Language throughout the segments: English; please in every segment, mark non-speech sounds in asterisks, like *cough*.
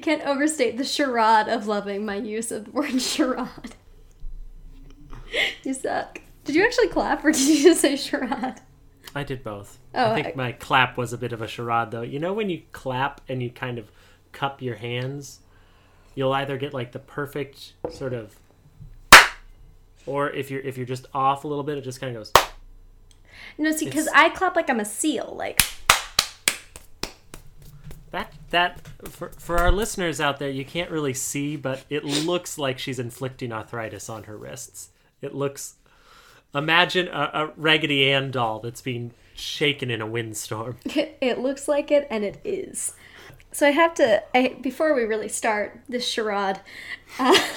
you can't overstate the charade of loving my use of the word *laughs* charade. you suck. Did you actually clap or did you just say charade? I did both. Oh, I think I- my clap was a bit of a charade, though. You know when you clap and you kind of cup your hands, you'll either get like the perfect sort of, or if you're if you're just off a little bit, it just kind of goes. No, see, because I clap like I'm a seal. Like, That that for for our listeners out there, you can't really see, but it looks like she's inflicting arthritis on her wrists. It looks. Imagine a, a Raggedy Ann doll that's being shaken in a windstorm. it, *laughs* it looks like it, and it is. So I have to, I, before we really start this charade, uh, *laughs*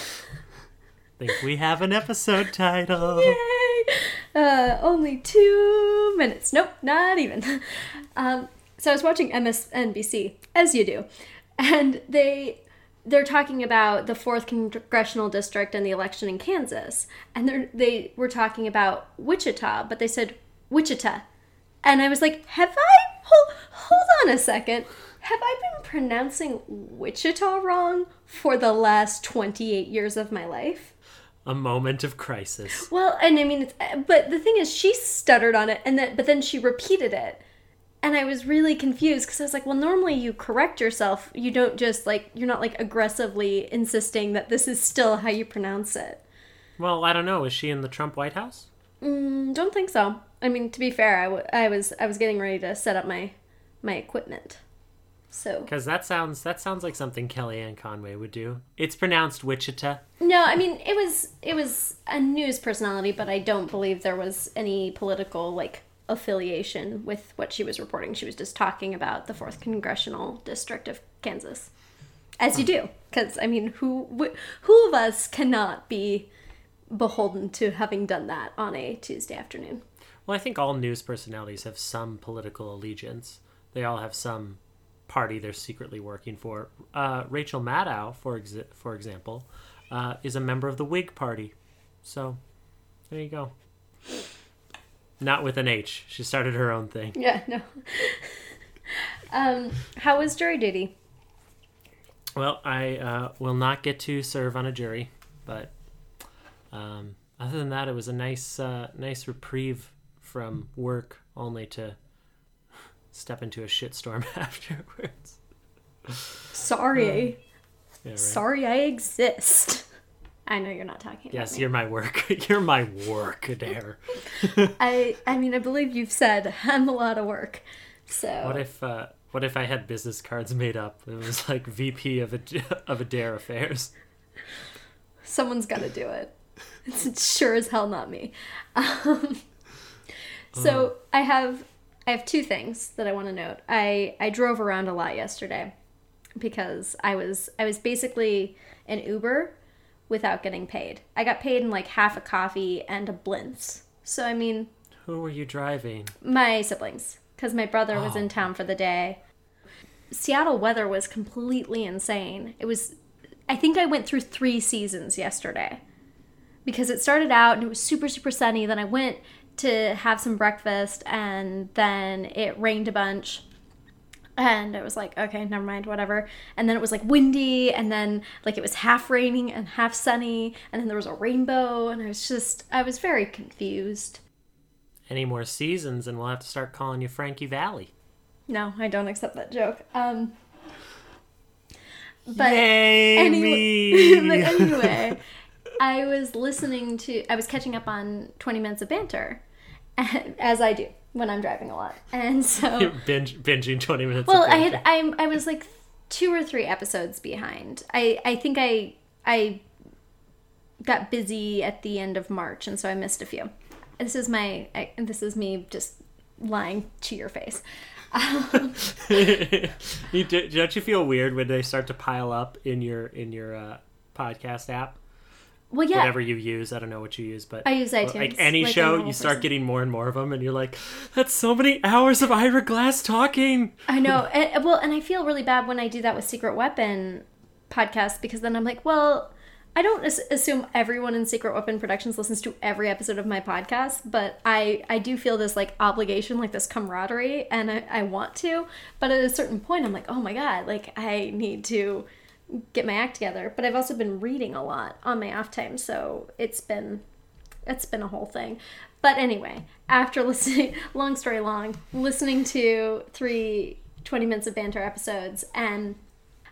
think we have an episode title. *laughs* Yay! Uh, only two minutes. Nope, not even. Um, so I was watching MSNBC, as you do, and they they're talking about the fourth congressional district and the election in Kansas, and they they were talking about Wichita, but they said Wichita, and I was like, have I hold hold on a second. Have I been pronouncing Wichita wrong for the last 28 years of my life? A moment of crisis. Well, and I mean, it's, but the thing is, she stuttered on it, and then but then she repeated it, and I was really confused because I was like, well, normally you correct yourself. You don't just like you're not like aggressively insisting that this is still how you pronounce it. Well, I don't know. Is she in the Trump White House? Mm, don't think so. I mean, to be fair, I, w- I was I was getting ready to set up my my equipment, so Because that sounds that sounds like something Kellyanne Conway would do. It's pronounced Wichita. no, I mean it was it was a news personality, but I don't believe there was any political like affiliation with what she was reporting. She was just talking about the fourth congressional district of Kansas, as you do, because I mean, who wh- who of us cannot be beholden to having done that on a Tuesday afternoon? Well, I think all news personalities have some political allegiance. They all have some party they're secretly working for. Uh, Rachel Maddow, for ex- for example, uh, is a member of the Whig Party. So there you go. Not with an H. She started her own thing. Yeah, no. um, how was jury duty? Well, I uh, will not get to serve on a jury, but um, other than that, it was a nice, uh, nice reprieve from work, only to step into a shitstorm *laughs* afterwards. Sorry, Yeah, right. sorry, I exist. I know you're not talking about Yes, you're my work. *laughs* you're my work, Adair. *laughs* I I mean I believe you've said *laughs* I'm a lot of work. So What if, uh, what if I had business cards made up? It was like VP of Ad- of Adair Affairs. someone's got to do it. It's sure as hell not me. Um, so I have I have two things that I want to note. I I drove around a lot yesterday because I was I was basically an Uber without getting paid. I got paid in like half a coffee and a blintz. So I mean, Who were you driving? my siblings because my brother was in oh. town for the day. Seattle weather was completely insane. It was, I think I went through three seasons yesterday because it started out and it was super, super sunny. Then I went to have some breakfast and then it rained a bunch. And I was like, okay, never mind, whatever. And then it was like windy, and then like it was half raining and half sunny, and then there was a rainbow, and I was just, I was very confused. Any more seasons, and we'll have to start calling you Frankie Valli. No, I don't accept that joke. Um, but Yay, anyway, *laughs* but anyway, I was listening to, I was catching up on Twenty Minutes of Banter, *laughs* as I do when I'm driving a lot, and so *laughs* Binge, binging 20 minutes. well, I had I'm I was like two or three episodes behind. I I think I I got busy at the end of March, and so I missed a few. This is my I, this is me just lying to your face. *laughs* you do, don't you feel weird when they start to pile up in your in your uh, podcast app? Well, yeah, Whatever you use, I don't know what you use, but I use iTunes, Like any like show, you start person. getting more and more of them, and you're like, "That's so many hours of Ira Glass talking." I know. *laughs* And, well, and I feel really bad when I do that with Secret Weapon podcasts because then I'm like, well, I don't as- assume everyone in Secret Weapon Productions listens to every episode of my podcast, but I I do feel this like obligation, like this camaraderie, and I, I want to. But at a certain point, I'm like, oh my god, like I need to get my act together. But I've also been reading a lot on my off time, so it's been it's been a whole thing. But anyway, after *laughs* listening, long story long, listening to three 20 minutes of banter episodes and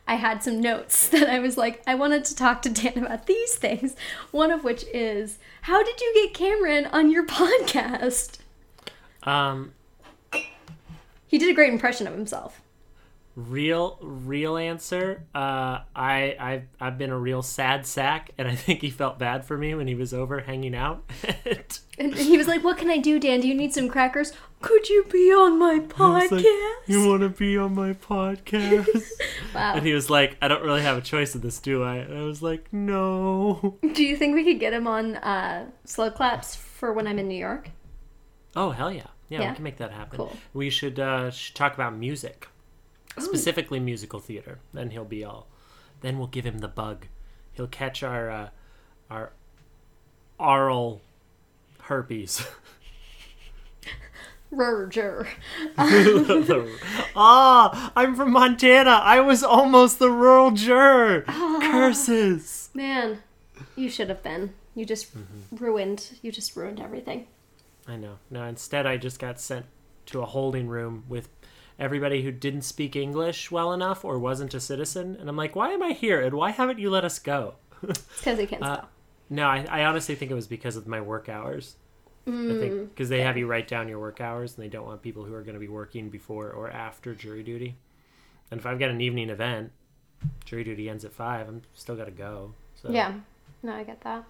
I had some notes *laughs* that I was like, I wanted to talk to Dan about these things. One of which is, how did you get Cameron on your *laughs* podcast? Um, He did a great impression of himself. Real, real answer. Uh, I, I've, I've been a real sad sack, and I think he felt bad for me when he was over hanging out. *laughs* And he was like, What can I do, Dan? Do you need some crackers? Could you be on my podcast? you want to be on my podcast? *laughs* wow. and he was like, I don't really have a choice in this, do I? And I was like, no. *laughs* Do you think we could get him on uh, slow claps for when I'm in New York? Oh hell yeah, yeah, Yeah? we can make that happen. Cool. We should uh, should talk about music, specifically musical theater. Then he'll be all. Then we'll give him the bug. He'll catch our uh, our aural herpes. *laughs* Roger. *laughs* ah, I'm from Montana. I was almost the rural juror. Curses. Man, you should have been. You just Mm-hmm. ruined. You just ruined everything. I know. No, instead I just got sent to a holding room with everybody who didn't speak English well enough or wasn't a citizen. And I'm like, why am I here? And why haven't you let us go? *laughs* Because he can't Uh, spell. No, I, I honestly think it was because of my work hours. I think because they have you write down your work hours and they don't want people who are going to be working before or after jury duty. And if I've got an evening event, jury duty ends at five. I'm still got to go. So. Yeah. No, I get that.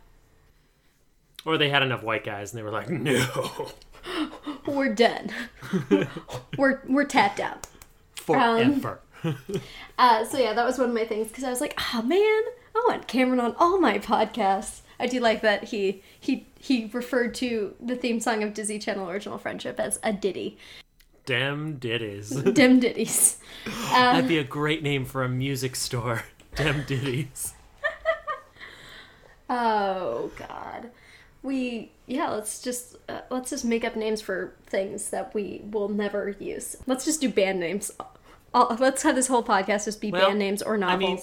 Or they had enough white guys and they were like, *laughs* no, *laughs* We're done. *laughs* we're we're tapped out. forever. Um, *laughs* uh, so yeah, that was one of my things because I was like, oh man, I want Cameron on all my podcasts. I do like that he he he referred to the theme song of Disney Channel Original Friendship as a ditty, Dem ditties. *laughs* Dem ditties. Um, That'd be a great name for a music store. Dem ditties. Oh God, we yeah. Let's just uh, let's just make up names for things that we will never use. Let's just do band names. All, let's have this whole podcast just be Well, band names or I novels. mean,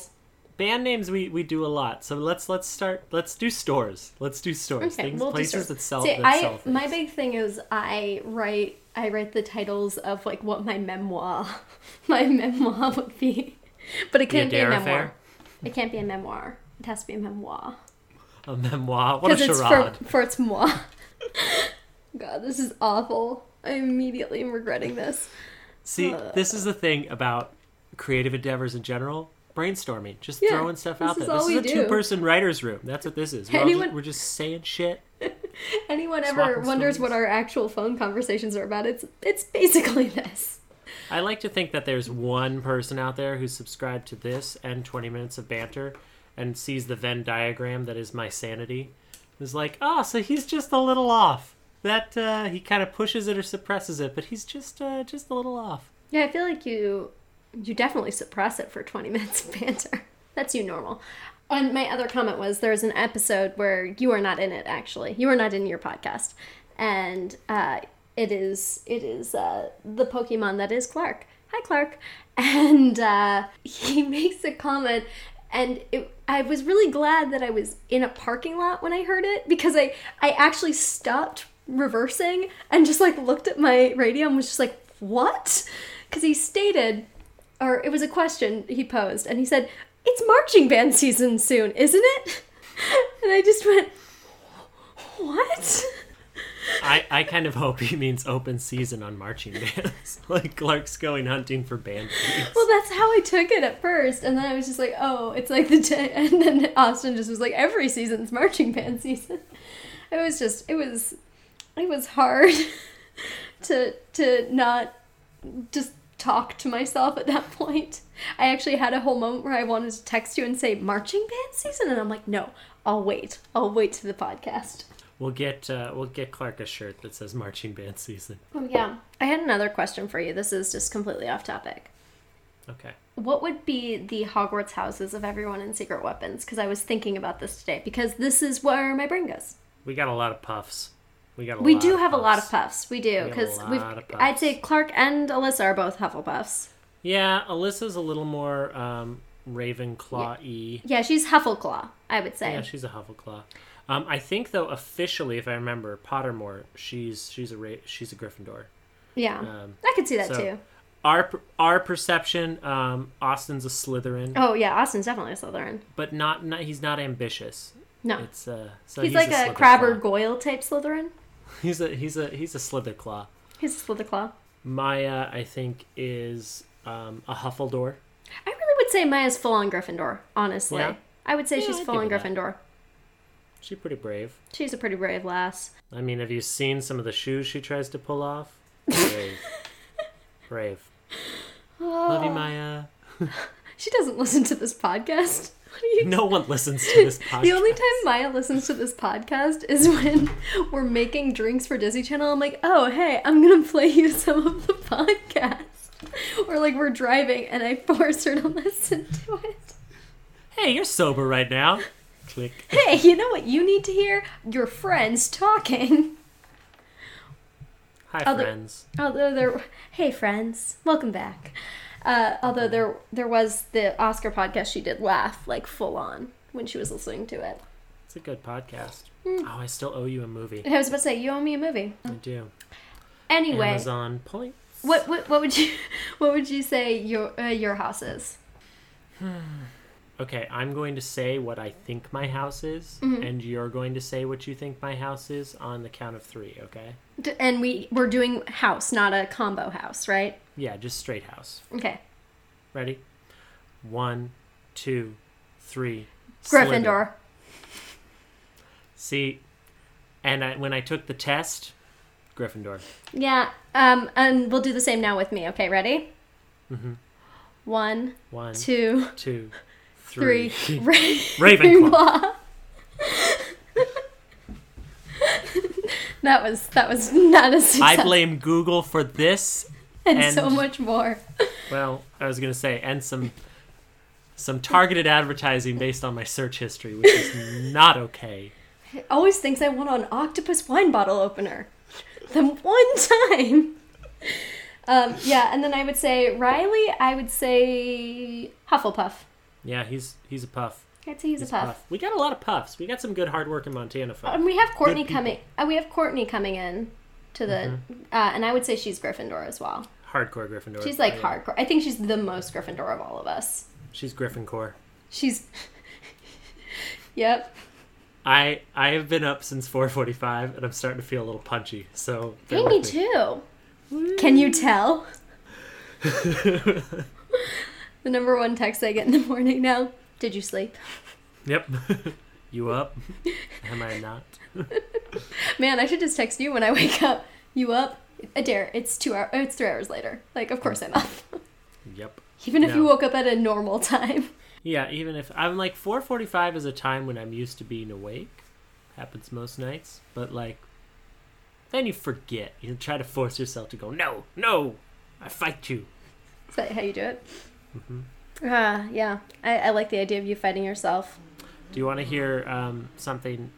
band names we, we do a lot. So let's let's start. Let's do stores. Let's do stores. Okay, Things, we'll places stores. that sell. See, that I sell my big thing is I write I write the titles of like what my memoir *laughs* my memoir would be, but it can't be a memoir. affair? It can't be a memoir. It has to be a memoir a memoir. What a because it's charade. for for it's moi. *laughs* God, this is awful. I immediately am regretting this. See, uh, this is the thing about creative endeavors in general. Brainstorming, just Yeah, throwing stuff out there. This is a two-person writers' room. That's what this is. We're, all just, Anyone- we're just saying shit. *laughs* Anyone ever wonders stories. what our actual phone conversations are about? It's it's basically *laughs* this. I like to think that there's one person out there who's subscribed to this and 20 minutes of banter and sees the Venn diagram that is my sanity. Is like, oh, so he's just a little off. That uh, he kind of pushes it or suppresses it, but he's just uh, just a little off. Yeah, I feel like you you definitely suppress it for 20 *laughs* minutes of banter. That's you normal. And my other comment was there's an episode where you are not in it actually. You are not in your podcast. And uh it is it is uh the Pokemon that is Clark. Hi Clark. *laughs* And uh he *laughs* makes a comment and it, I was really glad that I was in a parking lot when I heard it because I I actually stopped reversing and just like looked at my radio and was just like what? Because he stated, or it was a question he posed, and he said, It's marching band season soon, isn't it? *laughs* And I just went, What? *laughs* I, I kind of hope he means open season on marching bands. *laughs* like Clark's going hunting for band. Well, that's how I took it at first, and then I was just like, Oh, it's like the, *laughs* t-. and then Austin just was like, Every season's marching band *laughs* season. It was just, it was, it was hard to, to not just talk to myself at that point. I actually had a whole moment where I wanted to text you and say marching band season, and I'm like, no, I'll wait. I'll wait to the podcast. We'll get uh, we'll get Clark a shirt that says marching band season. Oh yeah. I had another question for you. This is just completely off topic. Okay. What would be the Hogwarts houses of everyone in Secret Weapons? Because I was thinking about this today. Because this is where my brain goes. We got a lot of puffs. We got a We lot do of have a lot of puffs. puffs. We do because lot we've. of puffs. I'd say Clark and Alyssa are both Hufflepuffs. Yeah, Alyssa's a little more um, Ravenclaw E. Yeah, she's Huffleclaw, I would say. Yeah, she's a Huffleclaw. Um, I think though officially, if I remember Pottermore, she's she's a Ra- she's a Gryffindor. Yeah. Um, I could see that so- too. our our perception, um, Austin's a Slytherin, Oh yeah, Austin's definitely a Slytherin. but not, not he's not ambitious. No. It's uh, so he's, like a, Slytherclaw. Crabber Goyle type Slytherin. He's a he's a he's a Slytherclaw. He's a Slytherclaw. Maya, I think, is um, a Huffledore. I really would say Maya's full on Gryffindor, honestly. Yeah? I would say Yeah, she's I'd full on Gryffindor. that. She's pretty brave. She's a pretty brave lass. I mean, have you seen some of the shoes she tries to pull off? Brave. *laughs* brave. Love you, oh. Maya. *laughs* She doesn't listen to this podcast. What are you No one *laughs* listens to this podcast. The only time Maya listens to this podcast is when we're making drinks for Disney Channel. I'm like, oh, hey, I'm going to play you some of the podcast. Or like we're driving and I force her to listen to it. Hey, you're sober right now. Click. *laughs* Hey, you know what you need to hear? Your friends talking. Hi, Other- friends. Although there, hey friends, welcome back. Uh, although there, there was the Oscar podcast she did laugh like full on when she was listening to it. It's a good podcast. Hmm. Oh, I still owe you a movie. I was about to say you owe me a movie. I do. Anyway, Amazon point. what what what would you *laughs* what would you say your uh, your house is? Okay, I'm going to say what I think my house is, Mm-hmm. and you're going to say what you think my house is on the count of three. Okay? D- And we we're doing house, not a combo house, right? Yeah, just straight house. Okay. Ready? One, two, three. Gryffindor. See, and I, when I took the test, Gryffindor. Yeah. Um. And we'll do the same now with me. Okay. Ready? Mm-hmm. One, One, two, two, three. three. Ra- *laughs* Ravenclaw. *laughs* that was that was not a success. I blame Google for this. and, and- so much more. Well, I was gonna say, and some some targeted advertising based on my search history, which is not okay. It always thinks I want an octopus wine bottle opener. The one time. Um, yeah, and then I would say Riley. I would say Hufflepuff. Yeah, he's he's a puff. I'd say he's, He's a puff. We got a lot of puffs. We got some good hard work in Montana folks. And we have Courtney coming. Uh, we have Courtney coming in to the, Mm-hmm. uh, and I would say she's Gryffindor as well. Hardcore Gryffindor. She's like Yeah. hardcore. I think she's the most Gryffindor of all of us. She's Gryffindor. She's. *laughs* yep. I I have been up since 4:45 and I'm starting to feel a little punchy. So Hey, me too. Can you tell? *laughs* *laughs* The number one text I get in the morning now. Did you sleep? Yep. *laughs* you up? Am I not? *laughs* Man, I should just text you when I wake up. You up? Adair, it's two hours. It's three hours later. Like, of course I'm up. Yep. *laughs* Even if you woke up at a normal time. Yeah, even if I'm like 4:45 is a time when I'm used to being awake. Happens most nights, but like then you forget. You try to force yourself to go, "No, no. I fight you." Is that how you do it? Mm-hmm. Ah, yeah. I, I like the idea of you fighting yourself. Do you want to hear um, something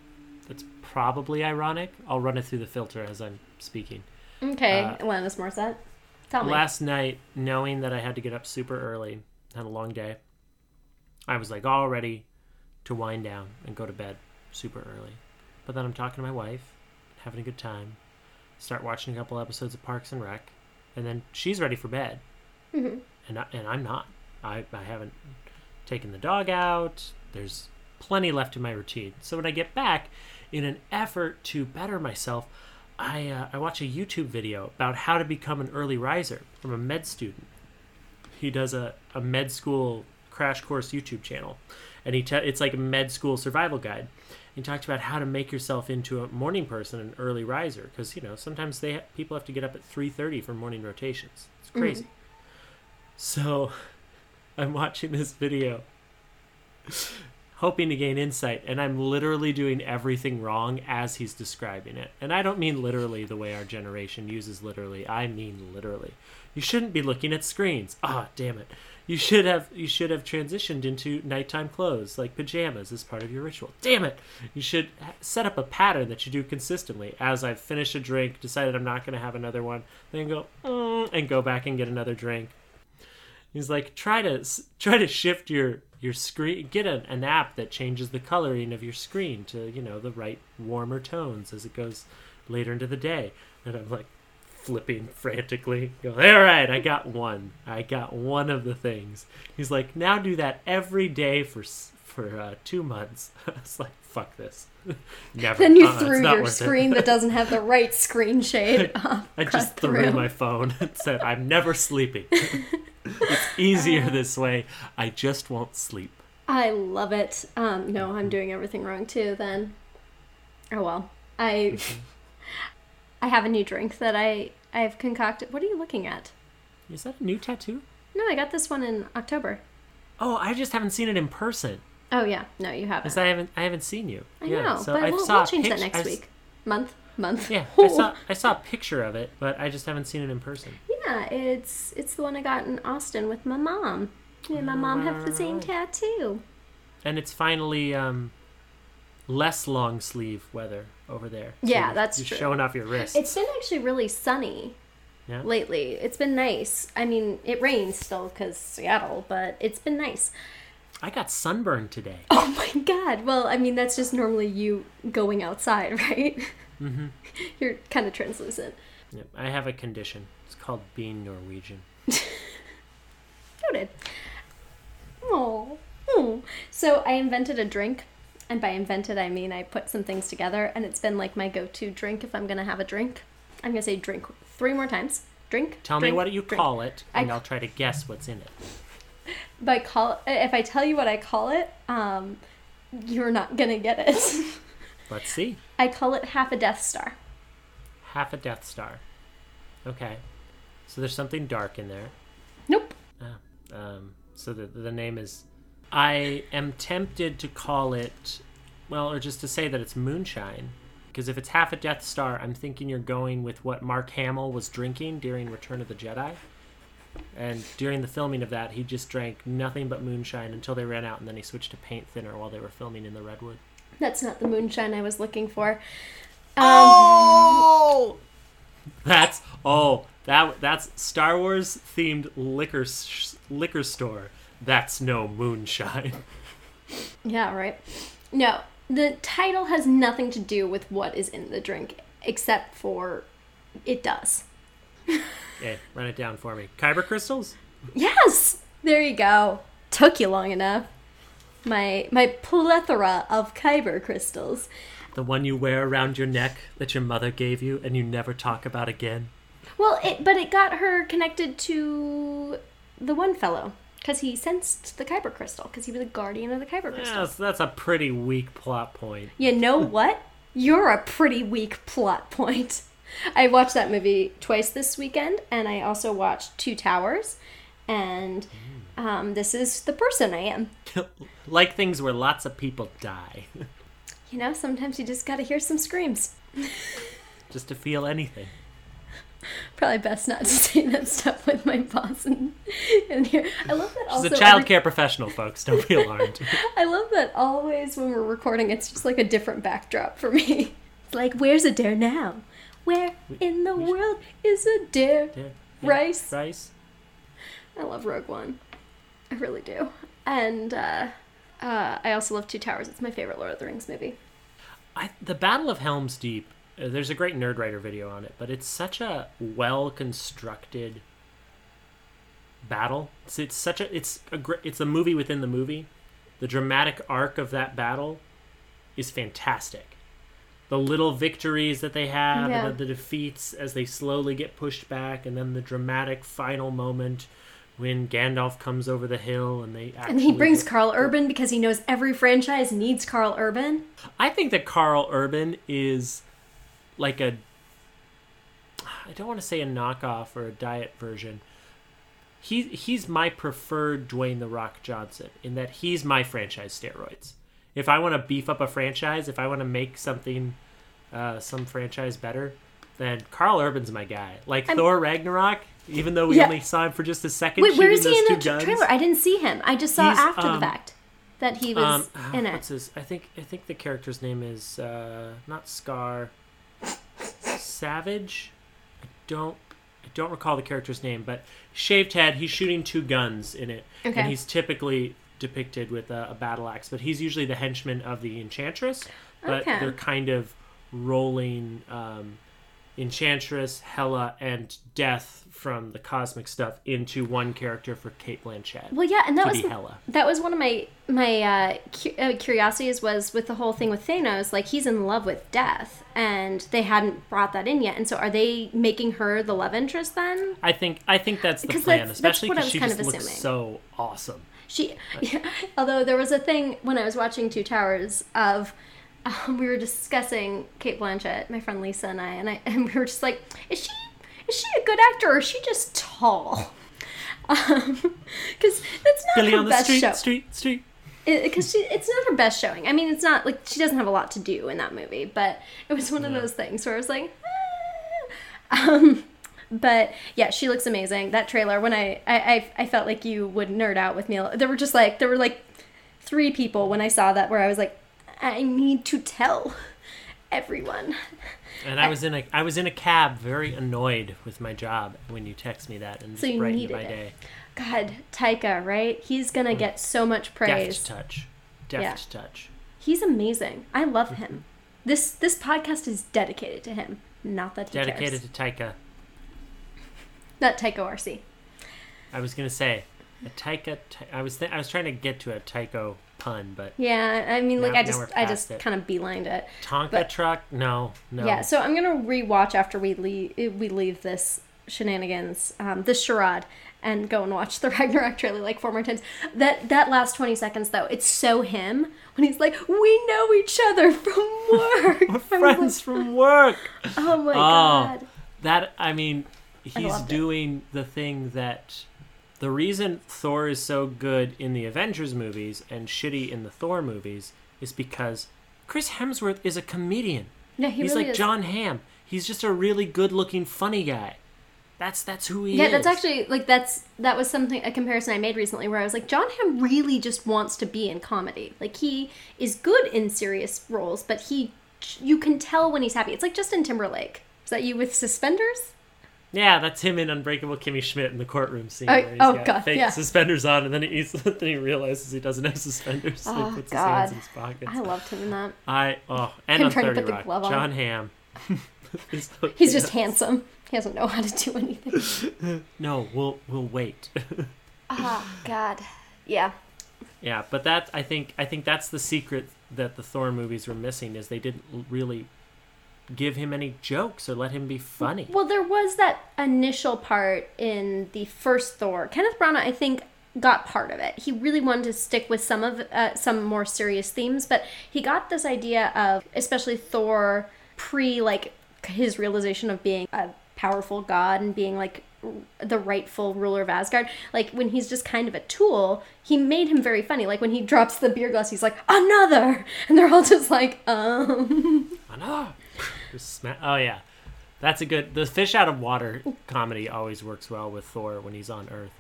that's probably ironic? I'll run it through the filter as I'm speaking. Okay, Uh, Alanis Morissette. Tell me. Last night, knowing that I had to get up super early, had a long day, I was like all ready to wind down and go to bed super early. But then I'm talking to my wife, having a good time, start watching a couple episodes of Parks and Rec, and then she's ready for bed, Mm Mhm. And I, and I'm not. I I haven't taken the dog out. There's plenty left in my routine. So when I get back, in an effort to better myself, I uh, I watch a YouTube video about how to become an early riser from a med student. He does a, a med school crash course YouTube channel, and he te- it's like a med school survival guide. He talked about how to make yourself into a morning person, an early riser, because you know sometimes they ha- people have to get up at three thirty for morning rotations. It's crazy. So, *laughs* I'm watching this video, hoping to gain insight, and I'm literally doing everything wrong as he's describing it. And I don't mean literally the way our generation uses literally. I mean literally. You shouldn't be looking at screens. Ah, damn it. You should have you should have transitioned into nighttime clothes like pajamas as part of your ritual. Damn it. You should set up a pattern that you do consistently. As I've finished a drink, decided I'm not going to have another one, then go mm, and go back and get another drink. He's like, try to try to shift your your screen. Get a, an app that changes the coloring of your screen to you know the right warmer tones as it goes later into the day. And I'm like flipping frantically. Go, all right, I got one. I got one of the things. He's like, now do that every day for for uh, two months. *laughs* I was like, fuck this. *laughs* Never. Then you Uh-uh, threw your screen that doesn't have the right screen *laughs* shade. I just threw through. my phone and said, I'm never sleeping. It's easier um, this way. I just won't sleep. I love it. Um, no, I'm mm-hmm. doing everything wrong too. Then, oh well. I mm-hmm. *laughs* I have a new drink that I I've concocted. What are you looking at? Is that a new tattoo? No, I got this one in October. Oh, I just haven't seen it in person. Oh yeah, no, you haven't. Because I haven't I haven't seen you. I yeah, know, so but I we'll, saw we'll change that next I s- week. Month, month. Yeah, I saw *laughs* I saw a picture of it, but I just haven't seen it in person. Yeah, it's it's the one I got in Austin with my mom. Me and my mom have the same tattoo. And it's finally um, less long sleeve weather over there. Yeah, you're- that's you're true. showing off your wrist. It's been actually really sunny yeah. lately. It's been nice. I mean, it rains still because Seattle, but it's been nice. I got sunburned today. Oh my god. Well, I mean, that's just normally you going outside, *laughs* right? Mm-hmm. *laughs* You're kind of translucent. Yep, I have a condition. It's called being Norwegian. *laughs* Noted. Oh. So I invented a drink. And by invented, I mean I put some things together, and it's been like my go to drink if I'm going to have a drink. I'm going to say drink three more times. Drink. Tell drink, me what you drink. call it, I- and I'll try to guess what's in it. By call, if I tell you what I call it, um, you're not going to get it. *laughs* Let's see. I call it half a Death Star. Half a Death Star. Okay. So there's something dark in there. Nope. Ah, um, so the the name is. I am tempted to call it, well, or just to say that it's moonshine, because if it's half a Death Star, I'm thinking you're going with what Mark Hamill was drinking during Return of the Jedi. And during the filming of that, he just drank nothing but moonshine until they ran out, and then he switched to paint thinner while they were filming in the redwood. That's not the moonshine I was looking for. Um, Oh, that's oh that that's Star Wars themed liquor s- liquor store. That's no moonshine. Yeah, right. No, the title has nothing to do with what is in the drink, except for it does. *laughs* Okay, run it down for me. Kyber crystals. Yes, there you go. Took you long enough. My my plethora of kyber crystals. The one you wear around your neck that your mother gave you and you never talk about again. Well, it but it got her connected to the one fellow because he sensed the kyber crystal because he was a guardian of the kyber crystal. Yeah, so that's a pretty weak plot point. You know *laughs* what? You're a pretty weak plot point. I watched that movie twice this weekend, and I also watched Two Towers, and mm. Um, this is the person I am. *laughs* like things where lots of people die, *laughs* You know, sometimes you just gotta hear some screams. *laughs* just to feel anything. Probably best not to say that stuff with my boss in, in here. I love that She's also. a child every- care professional, folks. Don't be alarmed. I love that always when we're recording, it's just like a different backdrop for me. It's like, where's Adair now? Where in the world is Adair? Yeah, yeah. Rice. Rice. I love Rogue One. I really do. And uh, uh, I also love Two Towers. It's my favorite Lord of the Rings movie. I, the Battle of Helm's Deep. Uh, there's a great Nerdwriter video on it, but it's such a well constructed battle. It's, it's such a it's a gr- it's a movie within the movie. The dramatic arc of that battle is fantastic. The little victories that they have, Yeah. and the, the defeats as they slowly get pushed back, and then the dramatic final moment when Gandalf comes over the hill and they actually And he brings Karl Urban because he knows every franchise needs Karl Urban. I think that Karl Urban is like a I don't want to say a knockoff or a diet version. He he's my preferred Dwayne the Rock Johnson in that he's my franchise steroids. If I want to beef up a franchise, if I want to make something uh, some franchise better, then Karl Urban's my guy. Like I'm- Thor Ragnarok, even though we Yeah. only saw him for just a second Wait, where is he in the guns. trailer? I didn't see him. I just saw He's, after um, the fact that he was Um, in what's it. his? I think I think the character's name is uh, not Scar. Savage. I don't. I don't recall the character's name, but shaved head. He's shooting two guns in it, Okay. and he's typically depicted with a, a battle axe. But he's usually the henchman of the enchantress. But Okay. they're kind of rolling um, enchantress, Hela, and Death from the cosmic stuff into one character for Cate Blanchett. Well, yeah, and that was Hela. that was one of my my uh, cu- uh, curiosities was with the whole thing with Thanos. Like he's in love with Death, and they hadn't brought that in yet. And so, are they making her the love interest then? I think I think that's the plan, that's- especially because she kind just of looks assuming. so awesome. She, yeah, *laughs* although there was a thing when I was watching Two Towers of. Um, we were discussing Cate Blanchett, my friend Lisa and I, and I *laughs* and we were just like, is she is she a good actor or is she just tall? *laughs* Because it's not Billy her on the best street, show. street, street. because she it's not her best showing. I mean, it's not like she doesn't have a lot to do in that movie, but it was one of those things where I was like, "Ah." um, but yeah, she looks amazing. That trailer, when I, I I I felt like you would nerd out with me. There were just like there were like three people when I saw that where I was like, I need to tell everyone. And I was in a I was in a cab, very annoyed with my job when you text me that, and So you brightened needed my it. day. God, Taika, right? He's gonna mm. get so much praise. Deft touch, deft Yeah. touch. He's amazing. I love him. This this podcast is dedicated to him. Not that he Dedicated cares. to Taika. Not Taika Arcee. I was gonna say a Taika. I was th- I was trying to get to a Taiko pun, but Yeah, I mean, like Now- I just I just it. kind of beelined it. Tonka But- truck. No, no. Yeah, so I'm gonna rewatch after we leave we leave this shenanigans, um, this charade, and go and watch the *laughs* Ragnarok trailer like four more times. That that last twenty seconds though, it's so him when he's like, "We know each other from *laughs* work." We're *laughs* friends from work. oh my Oh. god! That I mean, he's it. doing the thing that the reason Thor is so good in the Avengers movies and shitty in the Thor movies is because Chris Hemsworth is a comedian. Yeah, he he's really like is. Jon Hamm. He's just a really good-looking, funny guy. That's that's who he Yeah, is. Yeah, that's actually like that's that was something a comparison I made recently where I was like Jon Hamm really just wants to be in comedy. Like he is good in serious roles, but he you can tell when he's happy. It's like Justin Timberlake. Is that you with suspenders? Yeah, that's him in Unbreakable Kimmy Schmidt in the courtroom scene. Oh, where he's oh, got God, fake yeah. suspenders on, and then he *laughs* then he realizes he doesn't have suspenders, so Oh, he puts God. his hands in his pockets. I loved him in that. I oh, and Him on trying to put the Rock, glove on. Jon Hamm. *laughs* so He's just handsome. He doesn't know how to do anything. *laughs* No, we'll we'll wait. Oh God. Yeah. yeah, but that I think I think that's the secret that the Thor movies were missing is they didn't really give him any jokes or let him be funny. Well, there was that initial part in the first Thor. Kenneth Branagh, I think, got part of it. He really wanted to stick with some of uh, some more serious themes, but he got this idea of, especially Thor pre like his realization of being a powerful god and being like the rightful ruler of Asgard. Like when he's just kind of a tool, he made him very funny. Like when he drops the beer glass, he's like another, *laughs* and they're all just like um. I know. Just sma- Oh yeah, that's a good. The fish out of water comedy always works well with Thor when he's on Earth.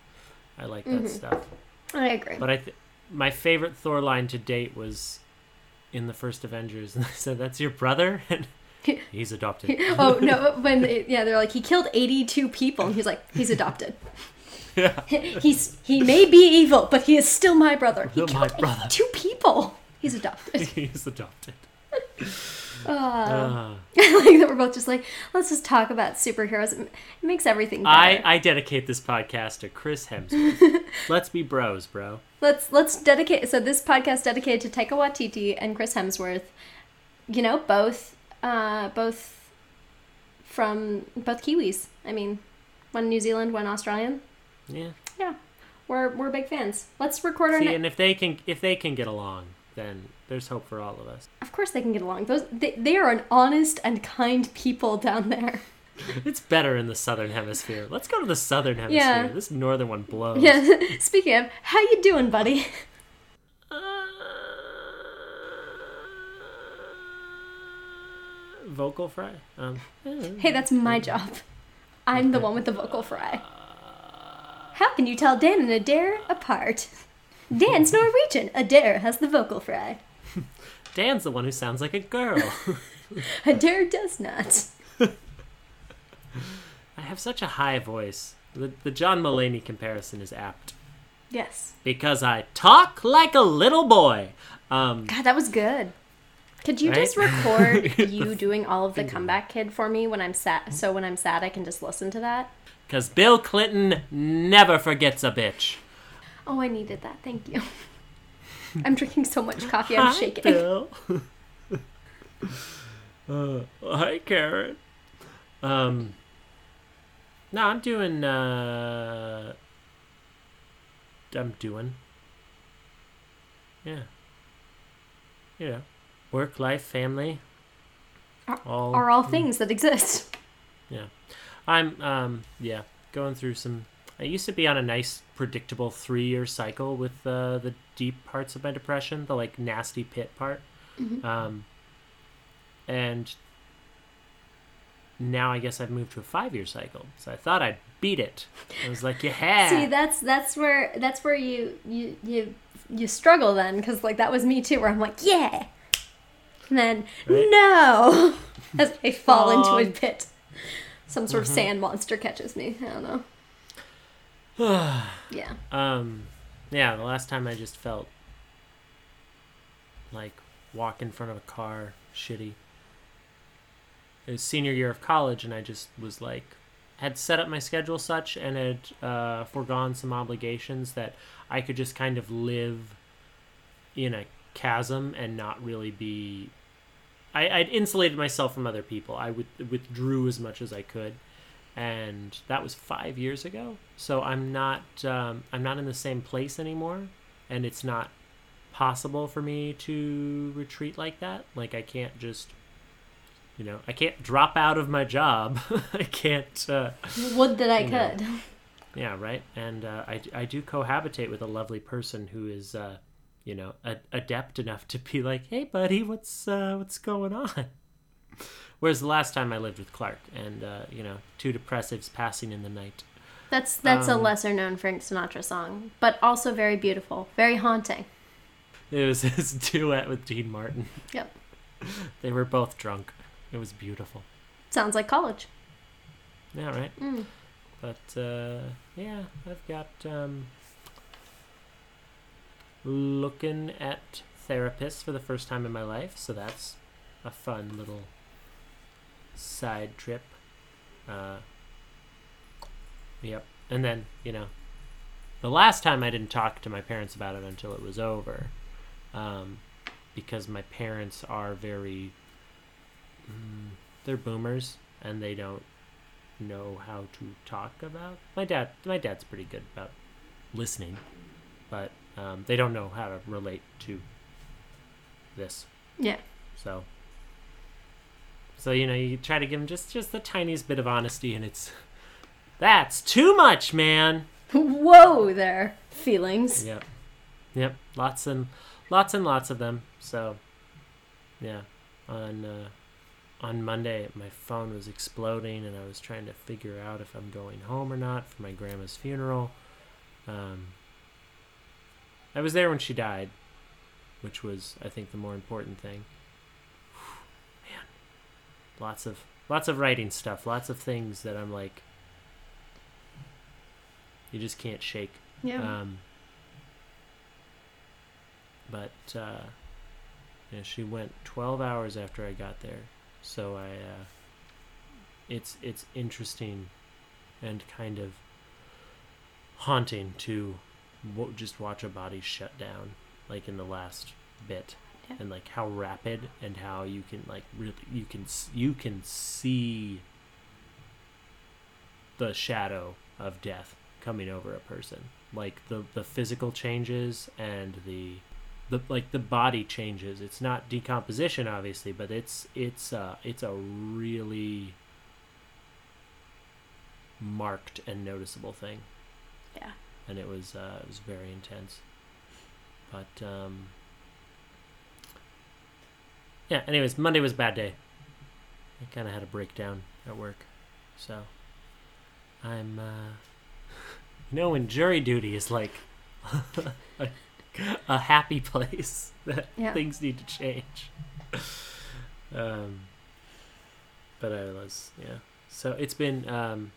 I like that Mm-hmm. stuff. I agree. But I, th- my favorite Thor line to date was in the first Avengers, and I said, "That's your brother," *laughs* and *laughs* he's adopted. *laughs* oh no! When they, yeah, they're like he killed eighty-two people, and he's like he's adopted. yeah. He's he may be evil, but he is still my brother. He Still my killed brother. two people. He's adopted. he's adopted. Uh, Uh, *laughs* I like that we're both just like let's just talk about superheroes. It makes everything better. I, I dedicate this podcast to Chris Hemsworth. *laughs* Let's be bros, bro. Let's let's dedicate. So this podcast dedicated to Taika Waititi and Chris Hemsworth. You know, both uh, both from both Kiwis. I mean, one New Zealand, one Australian. Yeah. Yeah, we're we're big fans. Let's record our. See, ne- and if they can if they can get along, then there's hope for all of us. Of course, they can get along. Those they, they are an honest and kind people down there. *laughs* It's better in the southern hemisphere. Let's go to the southern hemisphere. Yeah. This northern one blows. Yeah. *laughs* Speaking of, how you doing, buddy? Uh, vocal fry. Um, eh. Hey, that's my job. I'm the one with the vocal fry. How can you tell Dan and Adair apart? Dan's Norwegian. Adair has the vocal fry. Dan's the one who sounds like a girl. *laughs* Adair does not. I have such a high voice. The, the John Mulaney comparison is apt Yes. because I talk like a little boy. Um, God, that was good. Could you Right? just record *laughs* you doing all of the comeback kid for me when I'm sad? So when I'm sad, I can just listen to that. Because Bill Clinton never forgets a bitch. Oh, I needed that. Thank you. *laughs* *laughs* I'm drinking so much coffee, I'm Hi, shaking. Bill. *laughs* *laughs* uh, hi, Karen. Um, no, I'm doing. Uh, I'm doing. Yeah. You know, work, life, family. Are- all Are all things that exist. yeah. I'm um yeah, going through some I used to be on a nice predictable 3-year cycle with uh, the deep parts of my depression, the like nasty pit part. Um and now I guess I've moved to a 5-year cycle. So I thought I'd beat it. I was like, "Yeah." *laughs* See, that's that's where that's where you you you you struggle then, because like that was me too, where I'm like, yeah, and then Right. no, *laughs* as I fall into a pit. Some sort Mm-hmm. of sand monster catches me. I don't know. *sighs* Yeah. Um, yeah, the last time I just felt like walk in front of a car shitty. It was senior year of college, and I just was like, had set up my schedule such and had uh, foregone some obligations that I could just kind of live in a chasm and not really be. I, I'd insulated myself from other people. I with, withdrew as much as I could and that was five years ago. So I'm not um, I'm not in the same place anymore, and it's not possible for me to retreat like that. Like I can't just, you know, I can't drop out of my job. *laughs* I can't. Uh, Would that I You know. could. yeah, right. And uh, I I do cohabitate with a lovely person who is. Uh, you know, a- adept enough to be like, "Hey, buddy, what's uh, what's going on?" Whereas the last time I lived with Clark, and uh, you know, two depressives passing in the night. That's that's a Um, lesser known Frank Sinatra song, but also very beautiful, very haunting. It was *laughs* his duet with Dean Martin. Yep. *laughs* They were both drunk. It was beautiful. Sounds like college. Yeah, right. Mm. But uh, yeah, I've got um, looking at therapists for the first time in my life, so that's a fun little side trip. Uh, yep, and then you know, the last time I didn't talk to my parents about it until it was over, um, because my parents are very, mm, they're boomers and they don't know how to talk about. My dad, my dad's pretty good about listening, but um, they don't know how to relate to this. Yeah. So, so you know, you try to give them just just the tiniest bit of honesty, and it's that's too much, man. *laughs* Whoa there, feelings. Yep, yep. Lots and lots and lots of them. So, yeah. On uh, on Monday, my phone was exploding, and I was trying to figure out if I'm going home or not for my grandma's funeral. Um, I was there when she died, which was, I think, the more important thing. Lots of lots of writing stuff, lots of things that I'm like, you just can't shake. Yeah. Um, but uh, yeah, she went 12 hours after I got there, so I. Uh, it's it's interesting, and kind of haunting to just watch a body shut down, like in the last bit, Yeah. and like how rapid and how you can like really you can you can see the shadow of death coming over a person like the the physical changes and the the like the body changes it's not decomposition obviously but it's it's uh it's a really marked and noticeable thing Yeah. and it was uh it was very intense but um yeah anyways monday was a bad day i kind of had a breakdown at work so i'm uh *laughs* you know when jury duty is like *laughs* a, a happy place *laughs* that Yeah. things need to change um but i was yeah so it's been um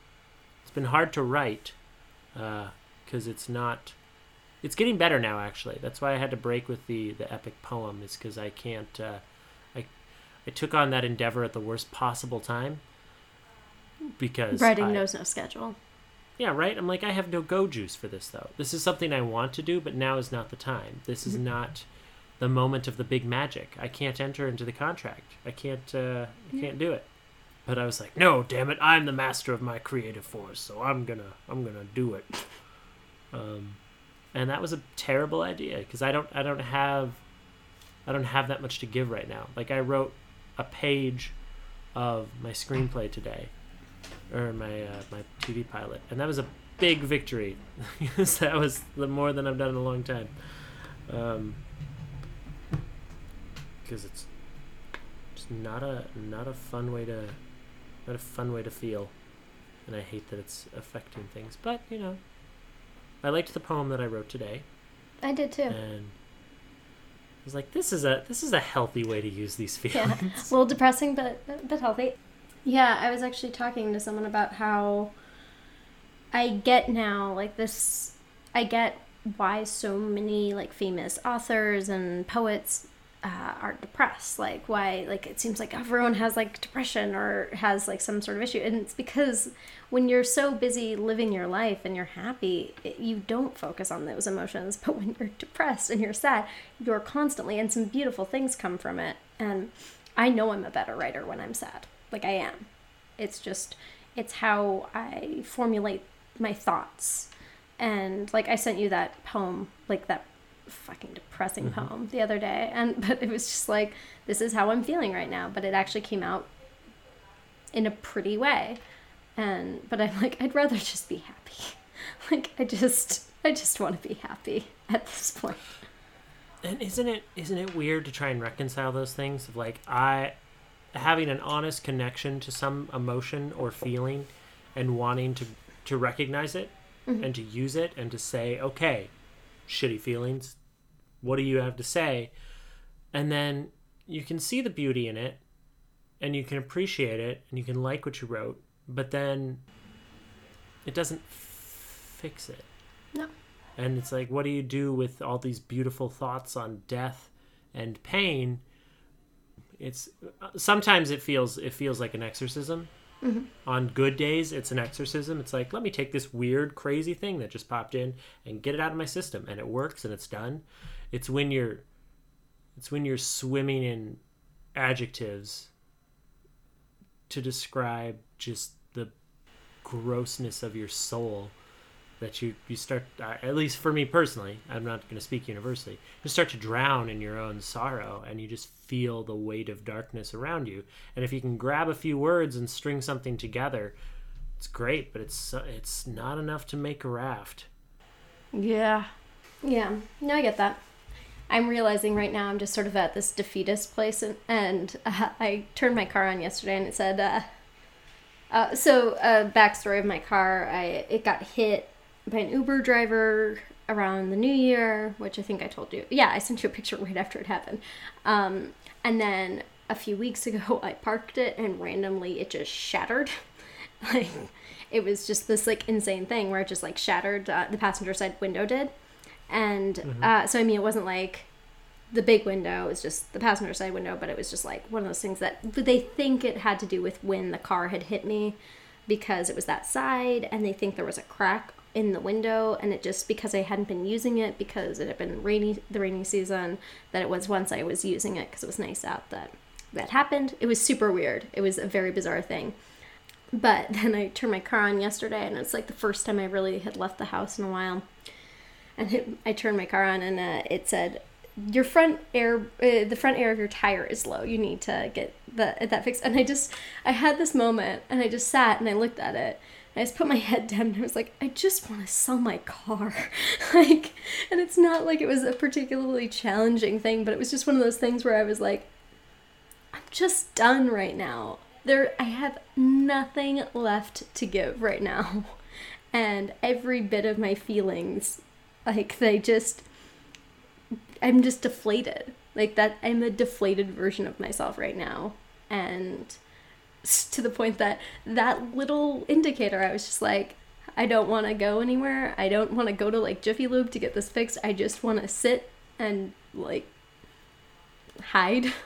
been hard to write because uh, it's not. It's getting better now, actually. That's why I had to break with the the epic poem, is because I can't. Uh, I took on that endeavor at the worst possible time because writing I, knows no schedule. Yeah, right. I'm like, I have no go juice for this though. This is something I want to do, but now is not the time. This is not the moment of the big magic. I can't enter into the contract. I can't. Uh, I can't do it. But I was like, no, damn it! I'm the master of my creative force, so I'm gonna, I'm gonna do it. Um, and that was a terrible idea because I don't, I don't have, I don't have that much to give right now. Like I wrote a page of my screenplay today, or my uh, my TV pilot, and that was a big victory *laughs* because that was the more than I've done in a long time. Um, because it's just not a not a fun way to not a fun way to feel, and I hate that it's affecting things. But you know, I liked the poem that I wrote today, I did too. and I was like, this is a this is a healthy way to use these feelings. *laughs* Yeah, a little depressing, but but healthy. Yeah, I was actually talking to someone about how I get now like this. I get why so many like famous authors and poets uh, are depressed. Like why like it seems like everyone has like depression or has like some sort of issue, and it's because when you're so busy living your life and you're happy, it, you don't focus on those emotions. *laughs* But when you're depressed and you're sad, you're constantly, and some beautiful things come from it. And I know I'm a better writer when I'm sad. Like I am. It's just, it's how I formulate my thoughts. And like I sent you that poem, like that fucking depressing Mhm. poem the other day. And, *laughs* but it was just like, this is how I'm feeling right now. But it actually came out in a pretty way and but i'm like i'd rather just be happy *laughs* like i just i just want to be happy at this point And isn't it isn't it weird to try and reconcile those things of like I having an honest connection to some emotion or feeling and wanting to to recognize it Mhm. and to use it and to say, okay, shitty feelings, what do you have to say? And then you can see the beauty in it and you can appreciate it and you can like what you wrote, but then it doesn't fix it. No. And it's like, what do you do with all these beautiful thoughts on death and pain? It's sometimes it feels it feels like an exorcism. Mhm. On good days, it's an exorcism. It's like, let me take this weird, crazy thing that just popped in and get it out of my system, and it works and it's done. It's when you're, it's when you're swimming in adjectives to describe just the grossness of your soul that you you start uh, at least for me personally i'm not going to speak universally you start to drown in your own sorrow and you just feel the weight of darkness around you. And if you can grab a few words and string something together it's great but it's it's not enough to make a raft. Yeah. Yeah. No i get that i'm realizing right now i'm just sort of at this defeatist place and, and uh, i turned my car on yesterday and it said uh, uh, so uh, backstory of my car i it got hit by an uber driver around the new year which i think i told you yeah i sent you a picture right after it happened. Um, and then a few weeks ago *laughs* i parked it and randomly it just shattered. *laughs* Like it was just this like insane thing where it just like shattered uh, the passenger side window did and uh, so i mean it wasn't like the big window it was just the passenger side window but it was just like one of those things that they think it had to do with when the car had hit me because it was that side and they think there was a crack in the window and it just because I hadn't been using it because it had been rainy the rainy season that it was once I was using it because it was nice out that that happened. It was super weird. It was a very bizarre thing. But *laughs* then I turned my car on yesterday and it's like the first time I really had left the house in a while and it, I turned my car on and uh, it said your front air uh, the front air of your tire is low. You need to get the, that fixed. And I just I had this moment and I just sat and I looked at it. And I just put my *laughs* head down and I was like I just want to sell my car. *laughs* Like and it's not like it was a particularly challenging thing but it was just one of those things where I was like I'm just done right now. There I have nothing left to give right now. *laughs* And every bit of my feelings like they just I'm just deflated. Like that I'm a deflated version of myself right now. And to the point that that little indicator I was just like I don't want to go anywhere. I don't want to go to like Jiffy Lube to get this fixed. I just want to sit and like hide. *laughs*